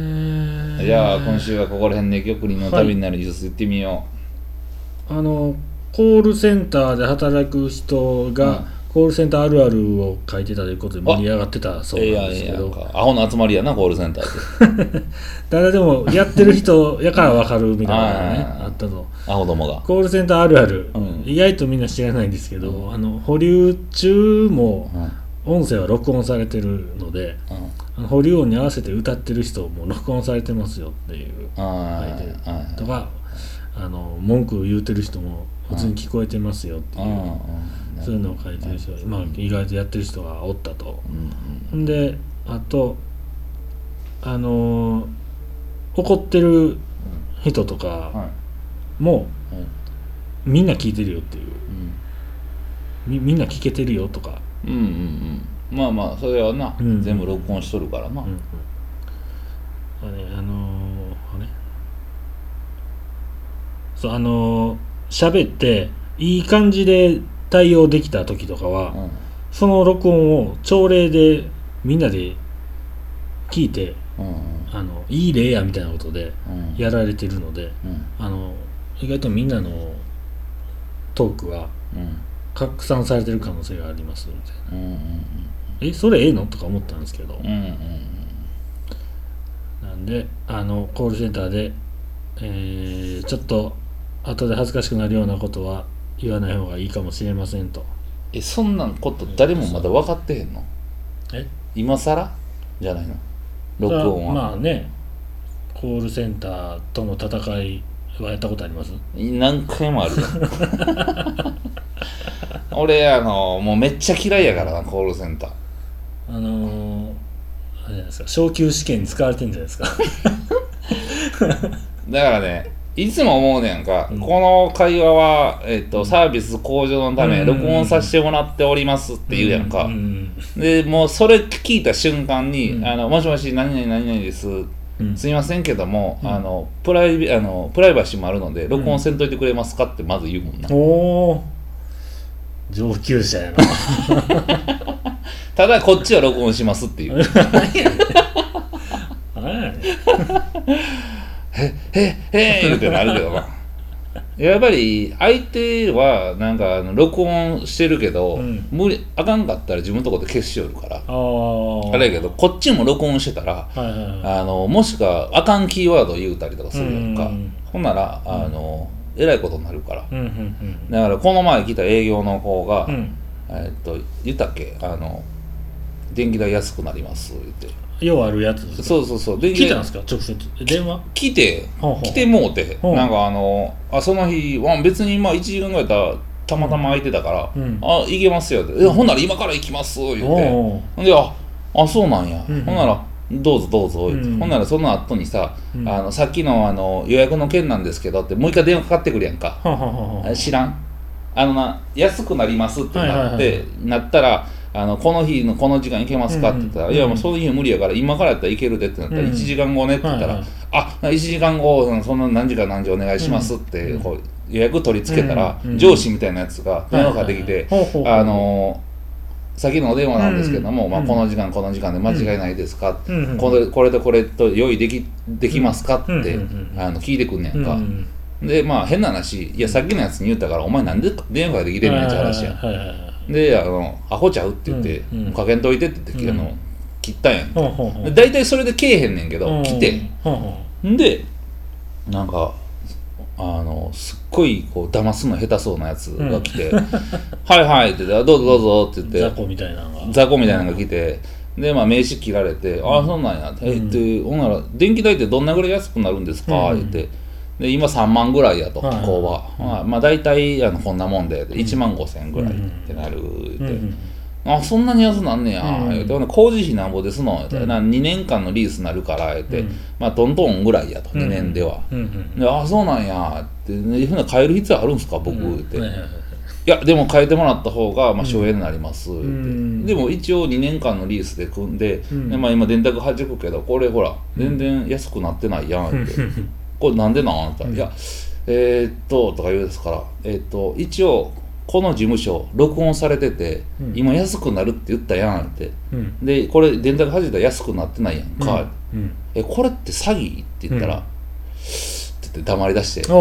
じゃあ今週はここら辺で玉林の旅になるニュース言ってみよあのコールセンターで働く人が、うん。コールセンターあるあるを書いてたということで盛り上がってたう、そうなんですけど、んええやんかアホの集まりやなコールセンターってただでもやってる人やから分かるみたいなのがねあったとアホどもがコールセンターあるある、うん意外とみんな知らないんですけど、あの保留中もうんうん音声は録音されてるのであの保留音に合わせて歌ってる人も録音されてますよっていう。はい書いてるはい。とかあの文句言うてる人も普通に聞こえてますよっていう、そういうのを書いてる人、まあ、意外とやってる人がおったと。であとあのー怒ってる人とかはい。もうんみんな聞いてるよっていう。うん。みみんな聞けてるよとか、うんうんうんまあまあそれはな、うん。全部録音しとるからな、うんうん。あねあのーあれ？そうあのー喋っていい感じで対応できた時とかは、うん。その録音を朝礼でみんなで聞いてうんあのいい例やみたいなことでうん。やられてるのでうん。あの意外とみんなのトークはうん。拡散されてる可能性がありますみたいな。うんうんえそれええの？とか思ったんですけど、うんうんなんであのコールセンターで、えーちょっと後で恥ずかしくなるようなことは言わない方がいいかもしれませんと。えそんなんこと誰もまだ分かってへんの？え？今更？じゃないの？録音は、まあねコールセンターとの戦いはやったことあります？何回もあるよ。俺あのもうめっちゃ嫌いやからなコールセンターあのーあれじゃないですか昇級試験に使われてるんじゃないですか。だからねいつも思うねんか、うん。この会話は、えっとサービス向上のためうん。録音させてもらっておりますって言うやんか、うん。でもうそれ聞いた瞬間に「うん。あのもしもし何々何々です」うん。すいませんけども、うん。あのプライベあのプライバシーもあるので録音せんといてくれますかってまず言うもんな、おお上級者やな。ただこっちは録音しますっていう。あれやねへへへってなるけどな。やっぱり相手はなんか録音してるけど、うん。無理あかんかったら自分のとこで消しよるから。あれやけどこっちも録音してたらはいはいはい。あのもしかあかんキーワード言うたりとかするやんか、うん。ほんならあの、えらいことになるから。うんうんだからこの前来た営業の子が、うん。うんえっと言ったっけ？あの電気代安くなります言って。ようあるやつですか？そうそうそう。聞いたんですか？直接。電話？来て来てもうて。なんかあのあその日わ別にまあ1時間ぐらいだったらたまたま空いてたから「うん。あ行けますよ」って「えほんなら今から行きます」言って。ほんで「ああそうなんや、うん。ほんならどうぞどうぞ」うん。ほんならその後にさ、うん。あの「さっきのあの予約の件なんですけど」ってもう一回電話かかってくるやんか、知らん。あのな安くなりますってなって、なったらあのこの日のこの時間行けますかって言ったら、うん。うんいやもうその日無理やから今からやったら行けるでってなったら、うん。1時間後ねって言ったら、はいはいあ1時間後うんそんな何時か何時お願いしますって、うん。こう予約取り付けたら、うん。うん。上司みたいなやつが電話かかってきて、あの先のお電話なんですけども、うん。まあ、この時間この時間で間違いないですか、うん。うんこれこれとこれと用意できできますか？って、あの聞いてくんねやんか、うん。でまあ変な話いやさっきのやつに言ったからお前なんで電話かできてんねん。って話やであの「アホちゃう?」って言ってうん。うん「かけんといて」って言って、うん。あの切ったんやん大体それでけえへんねんけど来て。んでなんかあのすっごいこう騙すの下手そうなやつが来て「はいはい」って言って「どうぞどうぞ」ってう言って。雑魚みたいなのが。雑魚みたいなのが来てでまあ名刺切られて「ああそうなんや」って「えうん。でほんなら電気代ってどんなぐらい安くなるんですか?」うん。言って。で今3万ぐらいやとはいはい。工場。まあまあ大体あのこんなもんで1万5千ぐらいってなる言って。あそんなに安なんねや、うん。言うて工事費なんぼですの言うん。な2年間のリースになるから言うて、うん。まあトントンぐらいやと、うん。2年では、うん。うん。であそうなんやって、ね、ふうな変える必要あるんすか僕、言うて、いやでも変えてもらった方がまあ省エネになります、言うて。ん。でも一応2年間のリースで組んで,、うん。でまあ、今電卓はじくけどこれほら全然安くなってないやん言うて、これなんでなん？って言ったら、いやえー、っととか言うんですからえーっと一応この事務所録音されてて、うん。今安くなるって言ったやんって。うん。でこれ電卓はじいたら安くなってないやんか、うん。えこれって詐欺って言ったら、うん。って黙り出して。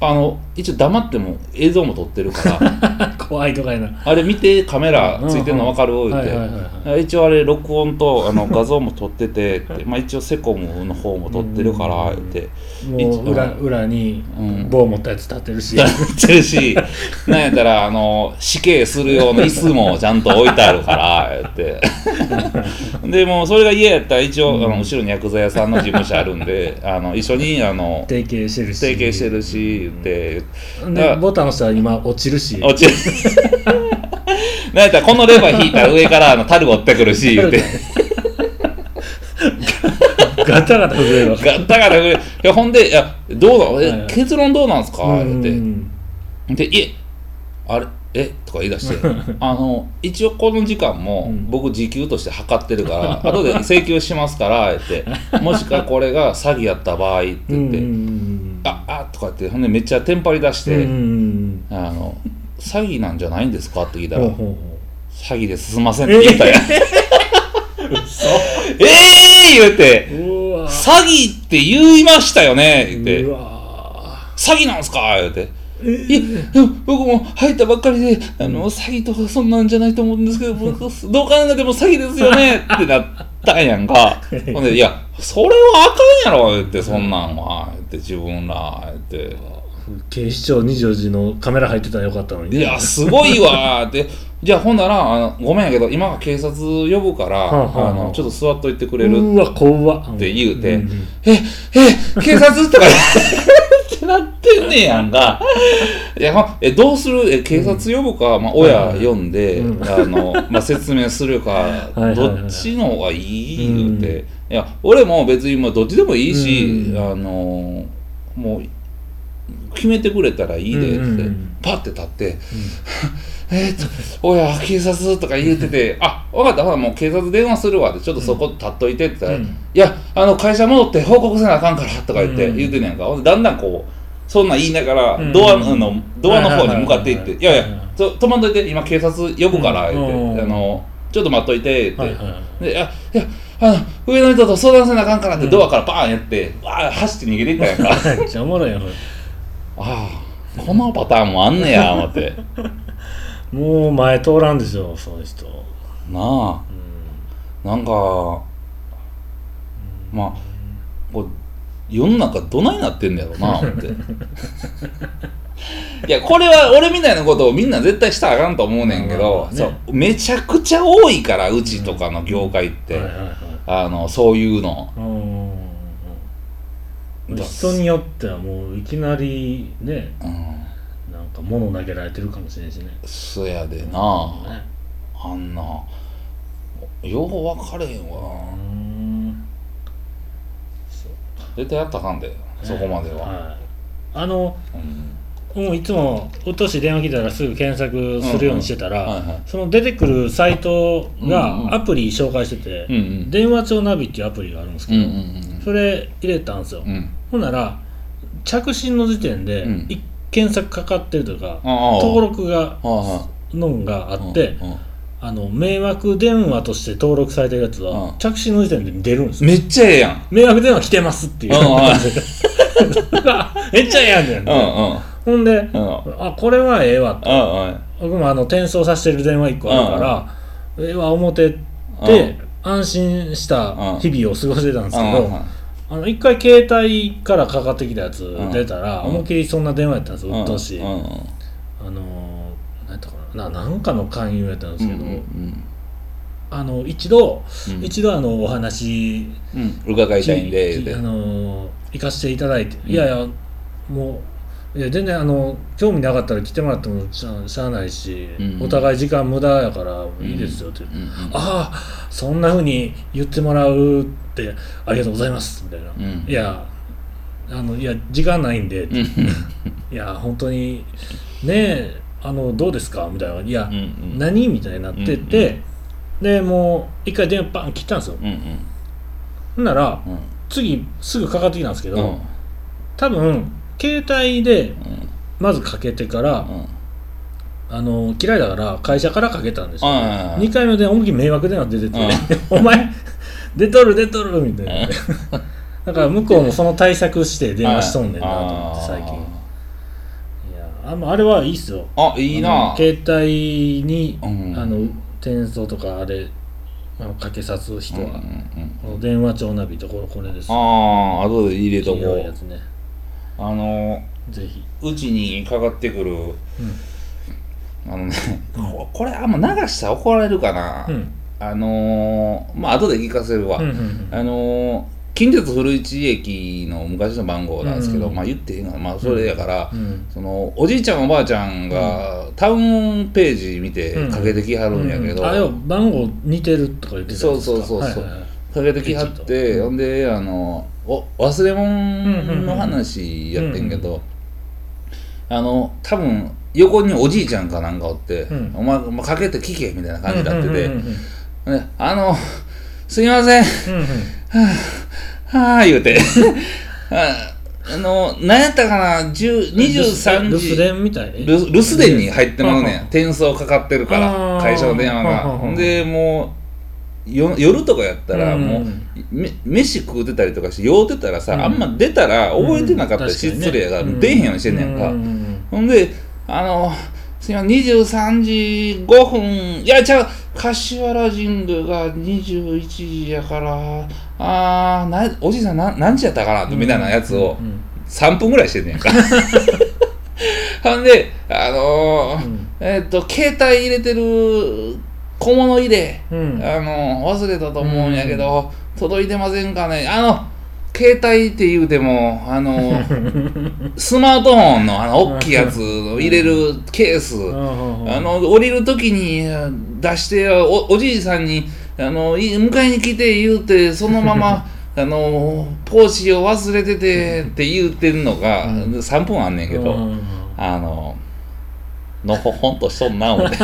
あの一応黙っても映像も撮ってるから。怖いとかやな。あれ見てカメラついてんの分かる？言うて、一応あれ録音とあの画像も撮っててまあ、一応セコムの方も撮ってるから言ってもう裏裏にうん。棒持ったやつ立ってるし。やってるし。なんやったらあの死刑する用の椅子もちゃんと置いてあるから言って。でもうそれが嫌やったら一応、あの後ろに薬剤屋さんの事務所あるんで あの一緒にあの提携してるし。提携してるし言ってでボタン押したら今落ちるし。落ちる。なんやったらこのレバー引いたら上からあの樽折ってくるし言ってガタガタ震えるわガッタガタくる。いやほんで「いやどうなの？え、はいはい。結論どうなんすか?」って。んで「いえあれ？え？とか言い出して。あの一応この時間もうん。僕時給として測ってるから、後で請求しますからって。もしかこれが詐欺やった場合って言って「うんああとか言って。ほんでめっちゃテンパり出して「うんあの詐欺なんじゃないんですか?」って聞いたらほうほうほ「詐欺ですすんません」って言ったやん「え えー!」言うて。うう「わ詐欺って言いましたよね」言って。うわ「詐欺なんすか?」言うて。いや僕も入ったばっかりであの詐欺とかそんなんじゃないと思うんですけど僕どう考えても詐欺ですよねってなったんやんか。ほんで「いやそれはあかんやろ」言って「そんなんは」言って自分ら言って。警視庁24時のカメラ入ってたらよかったの「にいやすごいわ」って「じゃあほんならあのごめんやけど今警察呼ぶから、はあはああ。のちょっと座っといてくれる」うわ怖っ。って言うてんんえ、え、警察？とかってなってんねやんか。いや、え、どうする？え、警察呼ぶか、まあ、親呼んで、うん。あの、まあ、説明するか どっちの方がいい？言うて。いや、俺も別に、まあ、どっちでもいいし、うん。あの、もう、決めてくれたらいいで、って、うんうん。うんパッて立って、えーっと、親、警察とか言うてて、あ、分かった、ほら、もう警察電話するわって、ちょっとそこ立っといてって言ったら、うん。いや、あの、会社戻って報告せなあかんからとか言って、うん。言うてんねやんか。ほんでだんだんこう、そんなん言いながら、うん。ドアの、ドアの方に向かっていって、いやいや止まんといて、今警察呼ぶから、言って、うん。あの、ちょっと待っといて、って。で、いや、いや、あ上の人と相談せなあかんからってドアからバーンやって、わあ走って逃げていったんやんか。めっちゃおもろいやんああこのパターンもあんねや思って もう前通らんでしょそういう人。なあ。なんかまあこう世の中どないなってんだろうな思って。いやこれは俺みたいなことをみんな絶対したらあかんと思うねんけど、そうめちゃくちゃ多いからうちとかの業界って、はいはいはい。あのそういうの。人によってはもういきなりね。うんか物投げられてるかもしれんしね。そやでな。ね。あんな。よう分かれへんうわん。絶対やったらあかんでそこまでは、はい。あのうん。もういつもうっとうしい電話来たらすぐ検索するようにしてたら、その出てくるサイトがアプリ紹介してて、うんうん電話帳ナビっていうアプリがあるんですけど、んそれ入れたんですよ、うん。うんほんなら着信の時点で、検索かかってるとか、ああ登録がのんがあいって、あの迷惑電話として登録されてるやつは、うん。着信の時点で出るんですよ。めっちゃええやん。迷惑電話来てますっていう。めっちゃええやんね。ん、うんうん。ほんで、うん。あこれはええわと。僕もあの転送させてる電話1個あるから、ええわ思ってって、安心した日々を過ごしてたんですけど、あの一回携帯からかかってきたやつん。出たら、うん。思いっきりそんな電話やったんですよ、うっとうしい、うん。うんあのー、何やったかな。ななんかの勧誘やったんですけど、うんあの一度、うん。一度あのお話うん。伺いたいんであのー行かせていただいて、いやいやもういや全然あの興味なかったら来てもらってもしゃしゃあないし、うん。お互い時間無駄やからいいですよって、う。ん。うん。ああそんなふうに言ってもらうってありがとうございます。みたいな、うん。いやあのいや時間ないんで、うん。いや本当にねえあのどうですか？みたいな。いや、うんうん。何？みたいになってて、でもう一回電話バン切ったんですよ。うんうん。ほんならうん。次すぐかかってきたんですけど、うん。多分携帯でうん。まずかけてから、うん。あの嫌いだから会社からかけたんですよ、はいはいはい2回目で思いっきり迷惑電話出てて、う お前出とる出とるみたいな。だから向こうもその対策して電話しとんねんなと思って最近。いやああれはいいっすよ。あいいあなの携帯に、うん。あの転送とかあれあのかけさす人は、うんうんうんこの電話帳ナビとこれこれです。ああ後で入れとこう。黄色いやつねあのぜひ。うちにかかってくるうん。あのね ここれあんま流したら怒られるかな、うん。あのー、まあ後で聞かせるわ、うんうんうんあのー、近鉄古市駅の昔の番号なんですけど、うんまあ言っていいかな。まあそれやから、うんそのおじいちゃんおばあちゃんがタウンページ見てかけてきはるんやけど、うんあよ番号似てるとか言ってたやつですか。そうそうそうそう。はいはいはいかけてきはって、うんほんであのお忘れ物の話やってんけど、あの多分横におじいちゃんかなんかおって「うん。お前かけて聞け」みたいな感じになってて、あのすいません。はあ言うて。ああの何やったかな10 23留守時電みたい？留留守電に入ってまうね転送かかってるから会社の電話うんがほんでもうよ夜とかやったらうん。もうめ飯食うてたりとかして酔うてたらさ、うん。あんま出たら覚えてなかったりうん確かにね。失礼やからうん。出えへんようにしてんねんか、ほんであのすいません23時5分いやちゃう柏原神宮が21時やからあーなおじいさんな何時やったかなみたいなやつをうん。3分ぐらいしてんねんか。ほんであのーうん。えーっと携帯入れてる小物入れ、うん。あの忘れたと思うんやけど、届いてませんかね？あの携帯って言うてもあの スマートフォンのあの大きいやつを入れるケース、あの降りる時に出しておおじいさんにあのい迎えに来て言うてそのまま あのポーチを忘れててって言うてんのがうん。3分あんねんけど、うん。あののほほんとしとんな思って。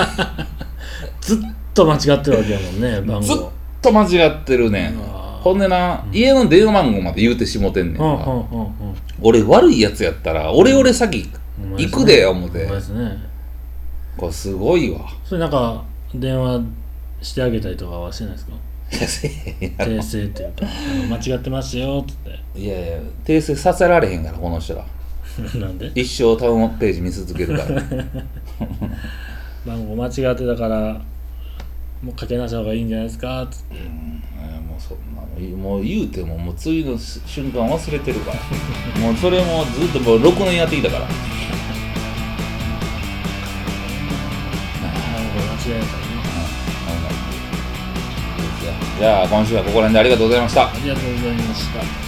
ず っと間違ってるわけやもんね番号。ずっと間違ってるねほんでな、家の電話番号まで言うてしもてんねんか、うんうんうんうん。俺悪いやつやったら俺俺先行くで思って。ほんまですね。これすごいわ。それなんか電話してあげたりとかはしてないですか？いやせえへんやろ。訂正っていうか。あの間違ってますよっつっいやいや訂正させられへんからこの人ら。て なんで？一生タウンページ見続けるから。番号間違ってたからもうかけなした方がいいんじゃないですか？っつってうんもうそんなもうもう言うてももう次の瞬間忘れてるから。もうそれもずっともう6年やってきたから。番号間違えた。じゃあ今週はここら辺でありがとうございました。ありがとうございました